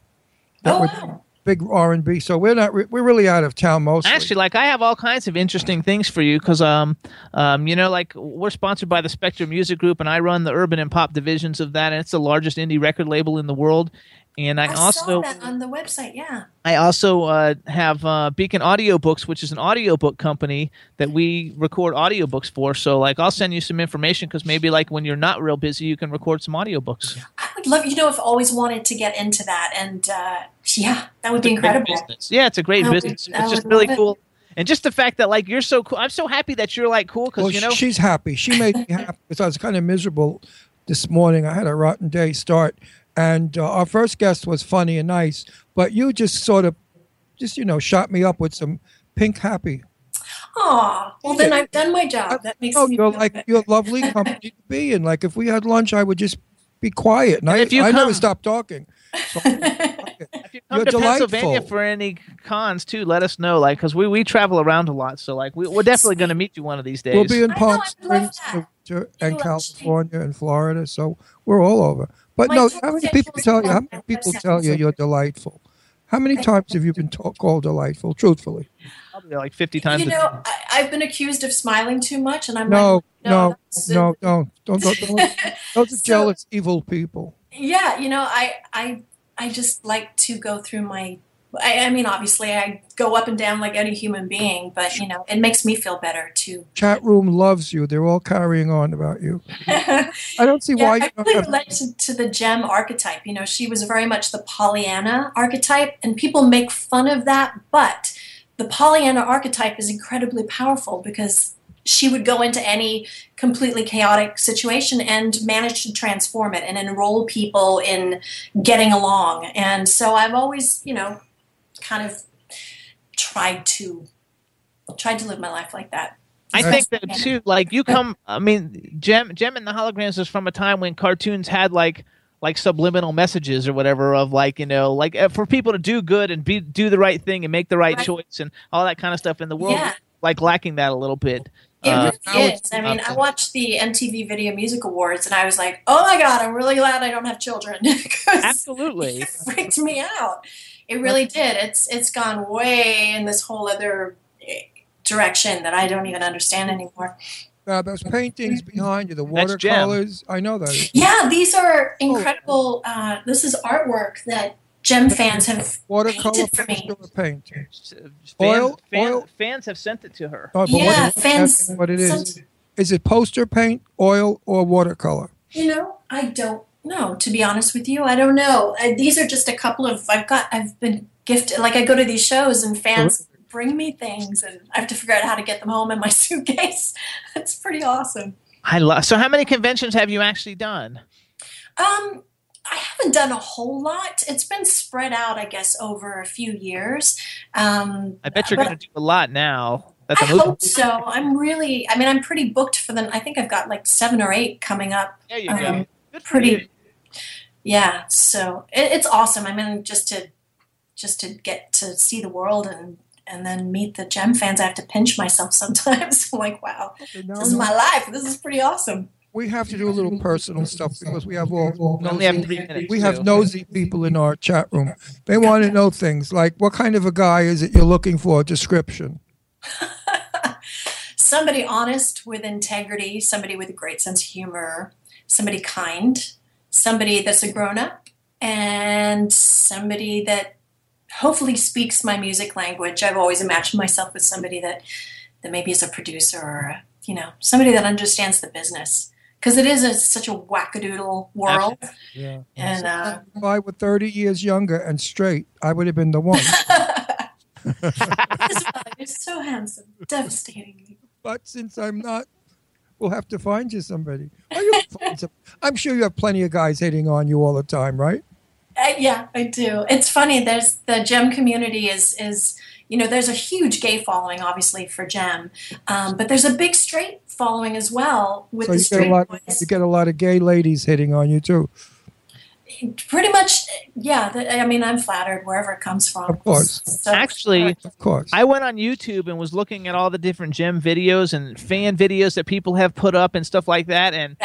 That Oh, was wow. Big R&B. So we're not. Re- we're really out of town mostly. Actually, like I have all kinds of interesting things for you because, um, um, you know, like we're sponsored by the Spectrum Music Group, and I run the urban and pop divisions of that, and it's the largest indie record label in the world. And I, I also saw that on the website. Yeah. I also uh, have uh, Beacon Audiobooks, which is an audiobook company that we record audiobooks for. So, like, I'll send you some information because maybe, like, when you're not real busy, you can record some audiobooks. I would love, you know, I've always wanted to get into that. And uh, yeah, that would be incredible. business. Yeah, it's a great business. I It's just really love it. cool. And just the fact that, like, you're so cool. I'm so happy that you're, like, cool because, well, you know, she's happy. She made me happy because I was kind of miserable this morning. I had a rotten day start, and uh, our first guest was funny and nice, but you just sort of, just you know, shot me up with some pink happy. Aw, well, then I've done my job. That makes Oh, me you're feel like good. you're lovely company to be in. Like if we had lunch, I would just be quiet, and I, if you I never stop talking. So, if you come you're to Pennsylvania delightful. for any cons, too, let us know. Like, because we, we travel around a lot. So, like, we, we're definitely going to meet you one of these days. We'll be in Palm Springs and California and Florida, so we're all over. But My no, how many people tell you? How many people tell you you're delightful? How many times have you been ta- called delightful? Truthfully, Probably like 50 times You know, I, I've been accused of smiling too much, and I'm no, like, no, that's- no, don't, don't, don't, don't. Those are So- jealous, evil people. yeah you know i i i just like to go through my I, I mean obviously i go up and down like any human being but you know it makes me feel better too Chat room loves you. They're all carrying on about you. I don't see why you I really have. relate to, to the Jem archetype. You know, she was very much the Pollyanna archetype, and people make fun of that. But the Pollyanna archetype is incredibly powerful because she would go into any completely chaotic situation and manage to transform it and enroll people in getting along. And so I've always, you know, kind of tried to tried to live my life like that. I think that too. Like you come, I mean, Jem, Jem and the Holograms is from a time when cartoons had like like subliminal messages or whatever of like you know like uh, for people to do good and be do the right thing and make the right, Right. choice and all that kind of stuff. In the world, Yeah. like lacking that a little bit. It Uh, really is. I mean, I watched the MTV Video Music Awards and I was like, oh my God, I'm really glad I don't have children. absolutely. it freaked me out. It really did. It's it's gone way in this whole other eh, direction that I don't even understand anymore. Uh, those paintings behind you, the watercolors. I know that. Yeah, these are incredible. Uh, this is artwork that Jem fans have Watercolor painted for me. poster paint. Fan- Oil- fan- oil- fans have sent it to her. Oh, Yeah, what, fans- what it is? some- Is it poster paint, oil, or watercolor? You know, I don't know. To be honest with you, I don't know. Uh, these are just a couple of. I've got. I've been gifted. Like I go to these shows and fans bring me things, and I have to figure out how to get them home in my suitcase. it's pretty awesome. I love. So, how many conventions have you actually done? Um, I haven't done a whole lot. It's been spread out, I guess, over a few years. Um, I bet you're going to do a lot now. That the I hope so. I'm really. I mean, I'm pretty booked for them. I think I've got like seven or eight coming up. There you um, go. Good for pretty-. Yeah, so it, it's awesome. I mean, just to just to get to see the world and and then meet the Jem fans, I have to pinch myself sometimes. I'm like, wow, No, this is my life. This is pretty awesome. we have to do a little personal stuff because we have all We only have three minutes. we have nosy people in our chat room. They want to know things like what kind of a guy is it you're looking for? Description. Somebody honest with integrity, somebody with a great sense of humor, somebody kind, somebody that's a grown up, and somebody that hopefully speaks my music language. I've always imagined myself with somebody that that maybe is a producer or a, you know somebody that understands the business because it is a, such a wackadoodle world. Yeah. And uh, If I were 30 years younger and straight, I would have been the one. you're so handsome, devastating. but since I'm not, we'll have to find you somebody. Or you'll find some- I'm sure you have plenty of guys hitting on you all the time, right? Uh, yeah, I do. It's funny. There's the Jem community is is you know there's a huge gay following obviously for Jem, um, but there's a big straight following as well with so the straight lot. boys. You get a lot of gay ladies hitting on you too. Pretty much, yeah. The, I mean, I'm flattered wherever it comes from. Of course. So, Actually, Of course. I went on YouTube and was looking at all the different Jem videos and fan videos that people have put up and stuff like that, and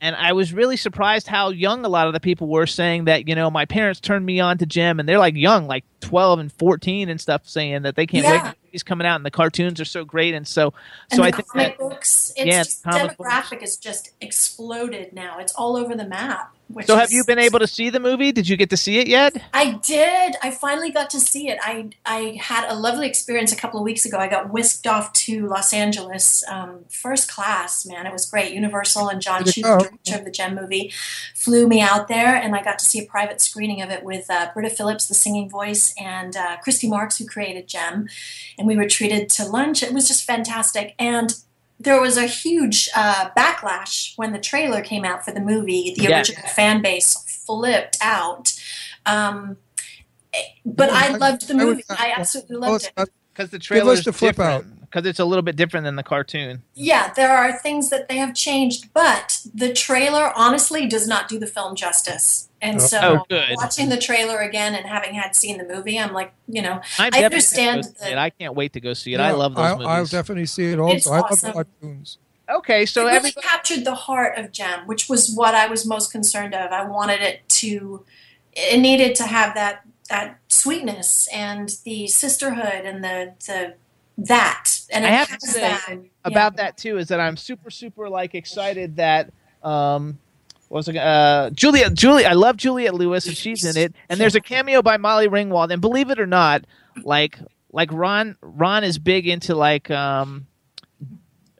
and I was really surprised how young a lot of the people were saying that you know my parents turned me on to Jem, and they're like young, like twelve and fourteen and stuff, saying that they can't wait. Yeah. He's coming out, and the cartoons are so great, and so and so the I think comic that, books, it's yeah, just the comic books. demographic is just exploded now. It's all over the map. Which So have you been able to see the movie? Did you get to see it yet? I did. I finally got to see it. I I had a lovely experience a couple of weeks ago. I got whisked off to Los Angeles, um, first class. Man, it was great. Universal and Jon Chu, the director of the Jem movie, flew me out there, and I got to see a private screening of it with uh, Britta Phillips, the singing voice, and uh, Christy Marx, who created Jem. And we were treated to lunch. It was just fantastic. And there was a huge uh, backlash when the trailer came out for the movie. The Yeah. original fan base flipped out. Um, but I loved the I would- movie. I absolutely loved it. Because the Give trailer us the flip out. Because it's a little bit different than the cartoon. Yeah, there are things that they have changed, but the trailer honestly does not do the film justice. And oh. so, Oh, good. watching the trailer again and having had seen the movie, I'm like, you know, I'm I understand gonna go see that it. I can't wait to go see it. I love those I'll, movies. I'll definitely see it also. It's I awesome. love cartoons. okay, so it really captured the heart of Jem, which was what I was most concerned of. I wanted it to, it needed to have that that sweetness and the sisterhood and the the that, and it I have to say that. about that too is that I'm super super like excited that um what was it uh Juliette Julie I love Juliette Lewis and she's in it and there's a cameo by Molly Ringwald and believe it or not like like Ron Ron is big into like um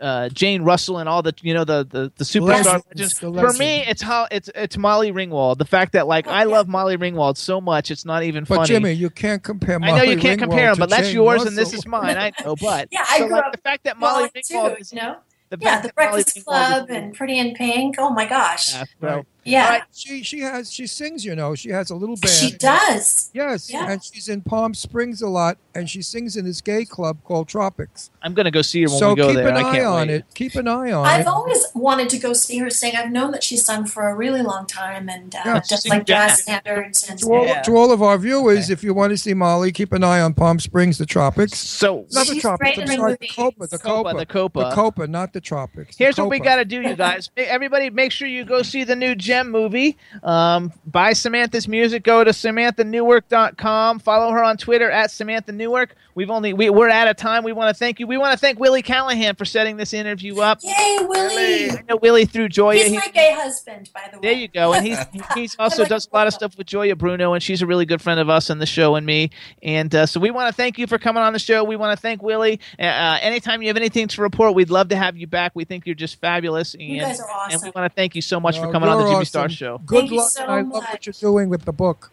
uh, Jane Russell and all the you know the the, the superstar Legends, legends. the For me, it's how it's it's Molly Ringwald. The fact that like I love Molly Ringwald so much, it's not even But funny. But Jimmy, you can't compare. I know you can't Ringwald compare them, to but that's Jane yours and this is mine. I know, but Yeah, I so, grew like, up the fact that Molly Molly Ringwald too, is you know? the Yeah, the that Molly Breakfast Club and Pretty in Pink. Oh my gosh. Yeah, so- Right. Yeah. Right. She she has she sings. You know, she has a little band. She does. Yes, Yeah. and she's in Palm Springs a lot, and she sings in this gay club called Tropics. I'm gonna go see her when so we go there. So keep an eye on wait. it. Keep an eye on it. I've always wanted to go see her sing. I've known that she's sung for a really long time and uh, Yeah. just like jazz jazz. standards. And To all, Yeah. to all of our viewers, if you want to see Molly, keep an eye on Palm Springs, the Tropics. So Not the Tropics. great I'm in sorry, the movies. Copa, the Copa, Copa, the Copa. the Copa, not the Tropics. the Here's what we got to do, you guys. Everybody, make sure you go see the new Jem movie. Um, buy Samantha's music. Go to SamanthaNewark.com. Follow her on Twitter at Samantha Newark. We've only we, we're out of time. We want to thank you. We want to thank Willie Callahan for setting this interview up. Yay, Willie! I know Willie through Joya. He's He- my gay husband, by the way. There you go. And he's he's also like- does a lot of stuff with Joya Bruno, and she's a really good friend of us and the show and me. And uh, so we want to thank you for coming on the show. We want to thank Willie. Uh, anytime you have anything to report, we'd love to have you back. We think you're just fabulous. And, You guys are And we want to thank you so much for coming on the you're Jimmy Star. Show. Good Thank you luck. so and I love what you're doing with the book.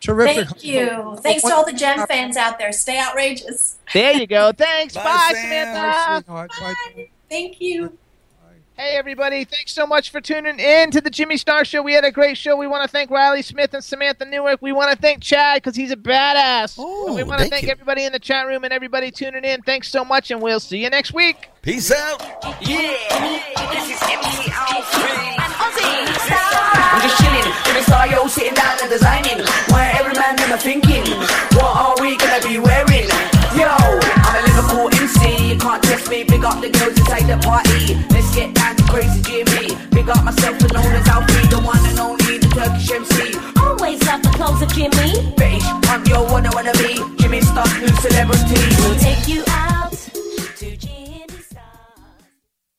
Terrific. Thank you. Thanks to all the Jem fans out there. Stay outrageous. There you go. Thanks. Bye, Bye, Samantha. Sweetheart. Bye. Thank you. Hey, everybody. Thanks so much for tuning in to the Jimmy Star Show. We had a great show. We want to thank Riley Smith and Samantha Newark. We want to thank Chad because he's a badass. Oh, and we want to thank thank everybody in the chat room and everybody tuning in. Thanks so much, and we'll see you next week. Peace out. Yeah. This is MC I'm just chilling, in the star, yo, sitting down and designing. Why every man them are thinking, what are we gonna be wearing? Yo, cool MC. You can't test me. Big up the girls inside the party. Let's get down to crazy Jimmy. Big up myself and known as be the one and only, the Turkish MC. Always love the clothes of Jimmy. British, I'm your one I wanna be. Jimmy Star, new celebrity. We'll take you out.